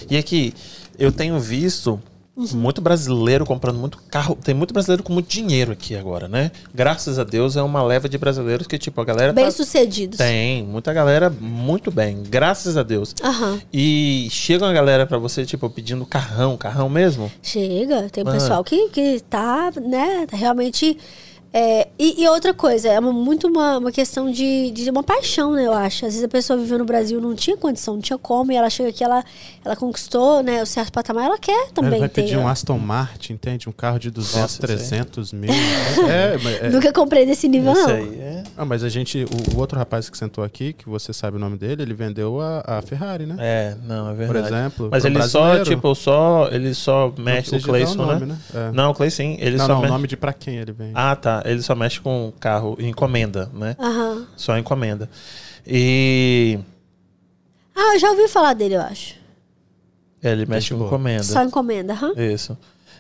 E aqui, eu tenho visto muito brasileiro comprando muito carro. Tem muito brasileiro com muito dinheiro aqui agora, né? Graças a Deus é uma leva de brasileiros que, tipo, a galera Bem tá... sucedidos. Tem, muita galera muito bem, graças a Deus. Aham. E chega uma galera pra você, tipo, pedindo carrão, carrão mesmo. Chega, tem Ah. pessoal que, que tá, né, realmente. É, e, e outra coisa, é uma- muito uma, uma questão de, de uma paixão, né, eu acho. Às vezes a pessoa viveu no Brasil, não tinha condição, não tinha como, e ela chega aqui, ela, ela conquistou, né, o certo patamar, ela quer também vai ter. pedir um Aston Martin, entende? Um carro de 200, Nossa, isso aí. 300 mil. É, mas, é- Nunca comprei desse nível, não. aí é. Ah, mas a gente, o, o outro rapaz que sentou aqui, que você sabe o nome dele, ele vendeu a, a Ferrari, né? É, não, é Por verdade. exemplo. Mas pro ele só, tipo, só. Ele só mexe o Clayson, o nome, né? É. Não, o Clay sim. Ele não, só não, o mexe. nome de pra quem ele vende. Ah, tá. Ele só mexe com carro encomenda, né? Aham. Só encomenda. E. Ah, eu já ouvi falar dele, eu acho. Ele mexe com boa. encomenda. Só encomenda, aham. Isso.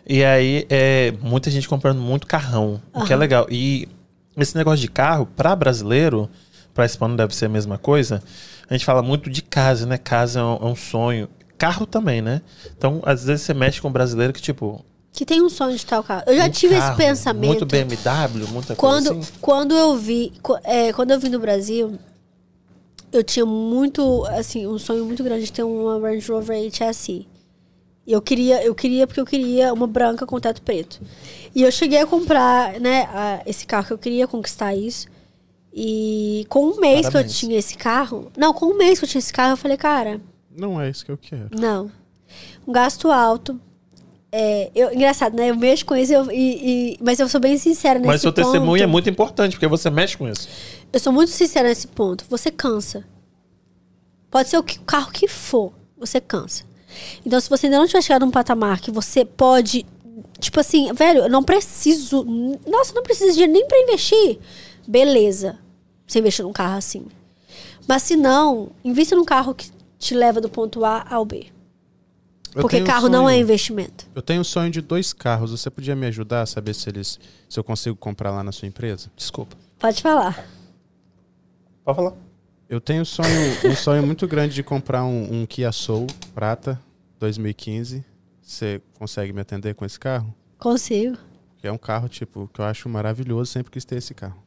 E aí, é, muita gente comprando muito carrão, o que é Aham. legal. E esse negócio de carro, pra brasileiro, pra hispano deve ser a mesma coisa. A gente fala muito de casa, né? Casa é um, é um sonho. Carro também, né? Então, às vezes você mexe com um brasileiro que, tipo. Que tem um sonho de tal carro. Eu já um tive esse carro, pensamento. Muito BMW, muita Quando, coisa assim. quando eu vi, é, quando eu vim do Brasil, eu tinha muito, assim, um sonho muito grande de ter uma Range Rover HSI. E eu queria, eu queria porque eu queria uma branca com teto preto. E eu cheguei a comprar, né, a- esse carro que eu queria conquistar isso. E com um mês que Parabéns. eu tinha esse carro, não, com um mês que eu tinha esse carro, eu falei, cara, Não é isso que eu quero. não. Um gasto alto. É, eu, engraçado, né? Eu mexo com isso eu- e, e- mas eu sou bem sincera nesse Mas seu ponto. testemunho é muito importante, porque você mexe com isso. Eu sou muito sincera nesse ponto. Você cansa. Pode ser o, que- o carro que for, você cansa. Então, se você ainda não tiver chegado num patamar que você pode. Tipo assim, velho, eu não preciso. Nossa, eu não preciso de dinheiro nem pra investir. Beleza. Você investir num carro assim. Mas se não, invista num carro que te leva do ponto A ao B. Eu Porque um carro não é investimento. Eu tenho um sonho de dois carros. Você podia me ajudar a saber se eles se eu consigo comprar lá na sua empresa? Desculpa. Pode falar. Pode falar. Eu tenho um sonho, um sonho muito grande de comprar um, um Kia Soul prata 2015. Você consegue me atender com esse carro? Consigo. Que é um carro, tipo, que eu acho maravilhoso, sempre quis ter esse carro.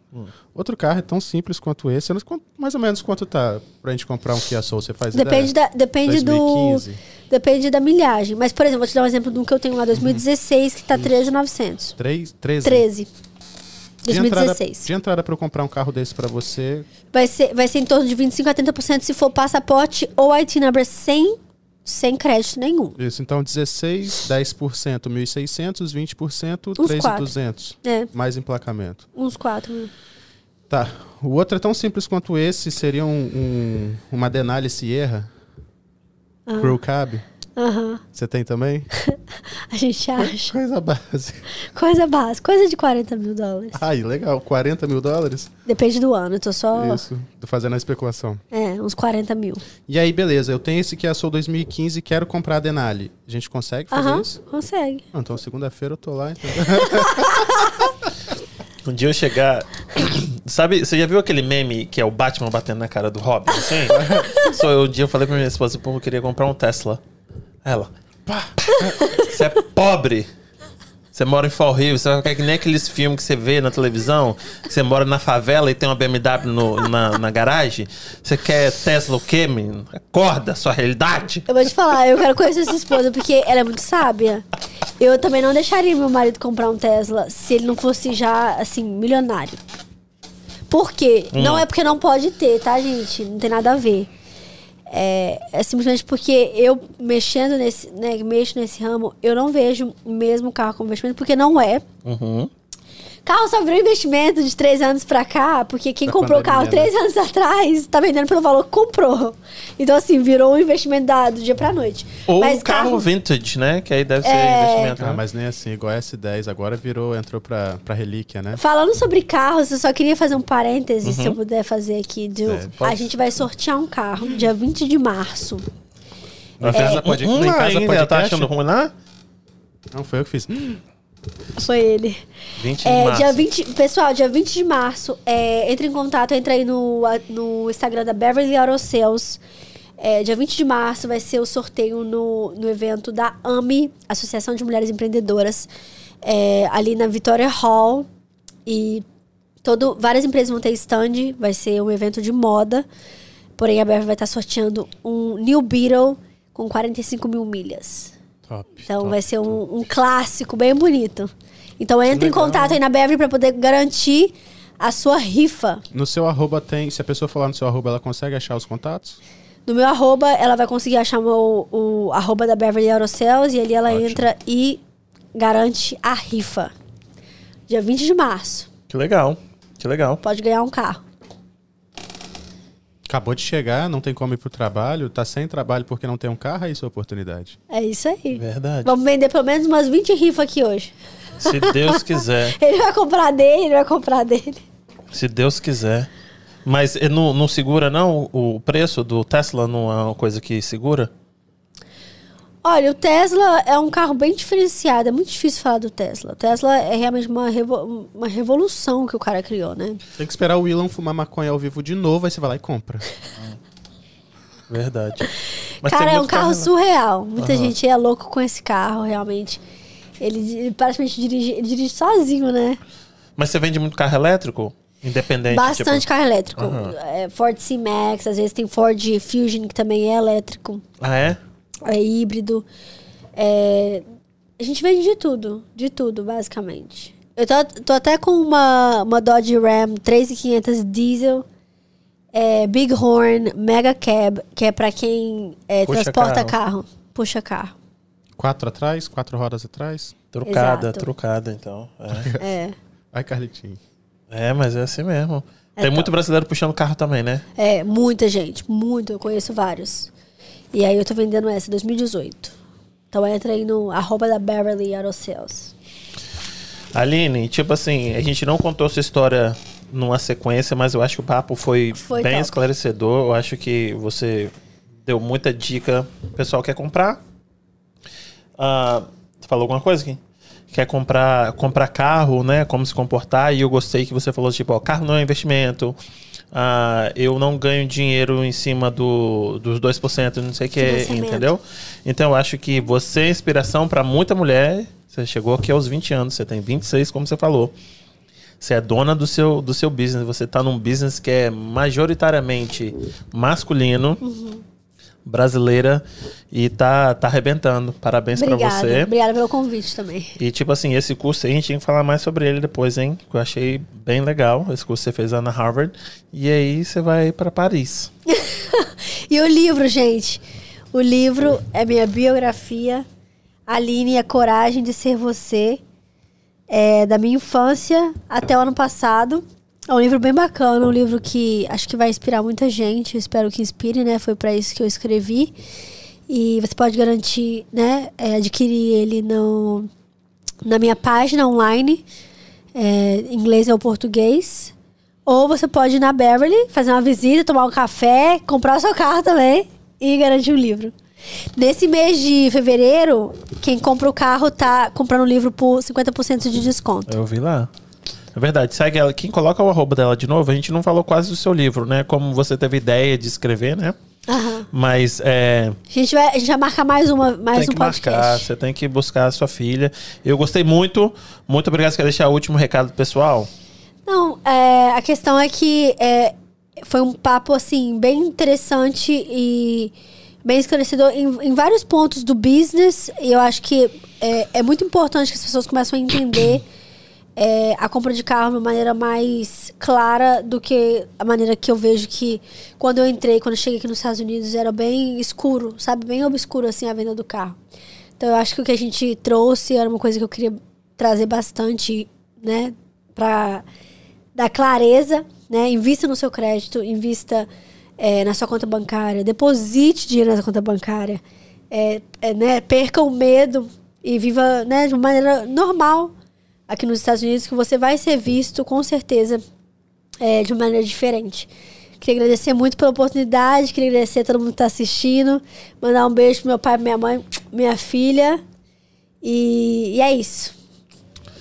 Outro carro é tão simples quanto esse. Eu não- quanto- mais ou menos quanto tá pra gente comprar um Kia Soul, você faz Depende, ideia? da, depende do. 2015. Depende da milhagem. Mas, por exemplo, vou te dar um exemplo de um que eu tenho lá, 2016, que tá 13,900. 3, 13. 13. De entrada, 2016. de entrada pra eu comprar um carro desse pra você, Vai ser, vai ser em torno de 25 a 30% se for passaporte ou IT number sem, sem crédito nenhum. isso. Então, 16, 10%, 1.600, 20%, Uns 3.200. É, Mais emplacamento. uns 4 mil. Tá. O outro é tão simples quanto esse. Seria um, um- uma Denali Sierra. Ah. Crew Cab. Aham. Você tem também? A gente acha. Coisa básica. Coisa básica, coisa de 40 mil dólares. Ai, legal. 40 mil dólares? Depende do ano, eu tô só. Isso. Tô fazendo a especulação. É, uns 40 mil. E aí, beleza. Eu tenho esse Kia Soul 2015 e quero comprar a Denali. A gente consegue fazer Aham, isso? consegue. Ah, então, segunda-feira eu tô lá. Então... Um dia eu chegar. Sabe, você já viu aquele meme que é o Batman batendo na cara do Robin? Assim? Só eu, um dia eu falei pra minha esposa, pô, eu queria comprar um Tesla. Ela, pá, você é pobre. Você mora em Fall River, você quer que nem aqueles filmes que você vê na televisão, que você mora na favela e tem uma BMW no- na, na garagem. Você quer Tesla o quê, menino? Acorda, sua realidade. Eu vou te falar, eu quero conhecer sua esposa porque ela é muito sábia. Eu também não deixaria meu marido comprar um Tesla se ele não fosse já, assim, milionário. Por quê? Não é porque não pode ter, tá, gente? Não tem nada a ver. É, é simplesmente porque eu mexendo nesse, né, mexo nesse ramo, eu não vejo mesmo carro como investimento, porque não é. Uhum. Carro só virou investimento de três anos pra cá, porque quem Da comprou o carro né? três anos atrás tá vendendo pelo valor que comprou. Então, assim, virou um investimento da- do dia pra noite. Ou Mas um carro, vintage, né? Que aí deve ser É. investimento. Ah, né? mas nem assim. Igual a S10 agora virou, entrou pra, pra relíquia, né? Falando sobre carros, eu só queria fazer um parêntese, se eu puder fazer aqui. de- É, pode. a gente vai sortear um carro dia 20 de março. Em casa pode, em casa ainda, podcast? tá achando ruim lá? Não, foi eu que fiz. Foi ele. 20 de É, março. dia 20, pessoal, dia 20 de março, é, entre em contato, entra aí no, no Instagram da Beverly Sales. É, dia 20 de março vai ser o sorteio no, no evento da AMI, Associação de Mulheres Empreendedoras, é, ali na Vitória Hall. E todo, várias empresas vão ter stand, vai ser um evento de moda. Porém, a Beverly vai estar sorteando um New Beetle com 45 mil milhas. Top. Então top, vai ser um, um clássico bem bonito. Então entre em contato aí na Beverly para poder garantir a sua rifa. No seu arroba tem. Se a pessoa falar no seu arroba, ela consegue achar os contatos? No meu arroba, ela vai conseguir achar o, o arroba da Beverly Aerocels e ali ela Ótimo. entra e garante a rifa. Dia 20 de março. Que legal. Que legal. Pode ganhar um carro. Acabou de chegar, não tem como ir pro trabalho, tá sem trabalho porque não tem um carro, aí sua oportunidade. É isso aí. Verdade. Vamos vender pelo menos umas 20 rifas aqui hoje. Se Deus quiser. Ele vai comprar dele, ele vai comprar dele. Se Deus quiser. Mas eh, não, não segura, não? O preço do Tesla não é uma coisa que segura? Olha, o Tesla é um carro bem diferenciado. É muito difícil falar do Tesla. O Tesla é realmente uma, revo- uma revolução que o cara criou, né? Tem que esperar o Elon fumar maconha ao vivo de novo, aí você vai lá e compra. Verdade. Mas cara, é um muito carro né? surreal. Muita Aham. gente é louco com esse carro, realmente. Ele, di- praticamente dirige, ele dirige sozinho, né? Mas você vende muito carro elétrico? Independente? Bastante tipo... carro elétrico. É, Ford C-Max, às vezes tem Ford Fusion, que também é elétrico. Ah, é? É híbrido. É, A gente vende de tudo. De tudo, basicamente. Eu tô, tô até com uma, uma Dodge Ram 3500 diesel. É, Bighorn Mega Cab, que é pra quem é, Puxa transporta carro. carro. Puxa carro. Quatro atrás, quatro rodas atrás. Trucada, Exato. trucada, então. É. É. Ai, Carlitinho. É, mas é assim mesmo. É Tem top. muito brasileiro puxando carro também, né? É, muita gente, muito, eu conheço vários. E aí eu tô vendendo essa, 2018. Então entra aí no arroba da Beverly Aerosales. Aline, tipo assim, a gente não contou sua história numa sequência, mas eu acho que o papo foi, Foi bem top. esclarecedor. Eu acho que você deu muita dica. O pessoal quer comprar. Você falou alguma coisa aqui? quer comprar, comprar carro, né? Como se comportar. E eu gostei que você falou, tipo, ó, carro não é investimento. Ah, eu não ganho dinheiro em cima do, dos 2%, não sei o que, Financiamento. entendeu? Então eu acho que você é inspiração para muita mulher. Você chegou aqui aos 20 anos, você tem 26, como você falou. Você é dona do seu, do seu business, você tá num business que é majoritariamente masculino, brasileira, e tá, tá arrebentando. Parabéns pra Obrigada. você. Obrigada pelo convite também. E tipo assim, esse curso aí a gente tinha que falar mais sobre ele depois, hein? Que eu achei bem legal. Esse curso que você fez lá na Harvard. E aí você vai pra Paris. E o livro, gente? O livro é minha biografia. Aline, a coragem de ser você. É, da minha infância até o ano passado. É um livro bem bacana, um livro que acho que vai inspirar muita gente. Eu espero que inspire, né? Foi para isso que eu escrevi. E você pode garantir, né? é, adquirir ele no, na minha página online. É, inglês ou português. Ou você pode ir na Beverly, fazer uma visita, tomar um café, comprar o seu carro também e garantir o livro. Nesse mês de fevereiro, quem compra o carro tá comprando o livro por 50% de desconto. Eu vi lá. É verdade, segue ela. Quem coloca o arroba dela de novo, a gente não falou quase do seu livro, né? Como você teve ideia de escrever, né? Aham. Mas é, A, gente vai, a gente vai marcar mais, uma, mais tem um que marcar, podcast. você tem que buscar a sua filha. Eu gostei muito. Muito obrigado. Você quer deixar o último recado pro pessoal? Não, é, a questão é que é, foi um papo, assim, bem interessante e bem esclarecedor em, em vários pontos do business. E eu acho que é, é muito importante que as pessoas começem a entender é, a compra de carro de uma maneira mais clara do que a maneira que eu vejo que quando eu entrei, quando eu cheguei aqui nos Estados Unidos, era bem escuro, sabe? Bem obscuro, assim, a venda do carro. Então eu acho que o que a gente trouxe era uma coisa que eu queria trazer bastante, né? Pra dar clareza, né? Invista no seu crédito, invista é, na sua conta bancária, deposite dinheiro na sua conta bancária, é, é, né? Perca o medo e viva né, de uma maneira normal aqui nos Estados Unidos, que você vai ser visto com certeza é, de uma maneira diferente. Queria agradecer muito pela oportunidade, queria agradecer a todo mundo que está assistindo, mandar um beijo pro meu pai, minha mãe, minha filha. E, e é isso.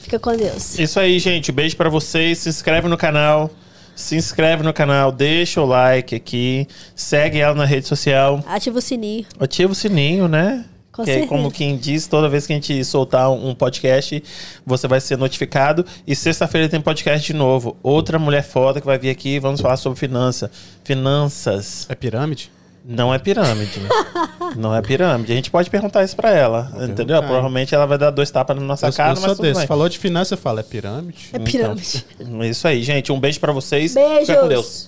Fica com Deus. Isso aí, gente. Beijo pra vocês. Se inscreve no canal. Se inscreve no canal, deixa o like aqui, segue ela na rede social, Ativa o sininho. ativa o sininho, né? Com que é como quem diz, toda vez que a gente soltar um podcast, você vai ser notificado. E sexta-feira tem podcast de novo. Outra mulher foda que vai vir aqui, vamos falar sobre finança. Finanças. É pirâmide? Não é pirâmide. não é pirâmide. A gente pode perguntar isso pra ela, entendeu? perguntar. Provavelmente ela vai dar dois tapas na nossa Eu, cara, eu mas tudo desse. bem. Falou de finança, eu falo, é pirâmide? É pirâmide. Então, é isso aí, gente. Um beijo pra vocês. Beijos. Fica com Deus.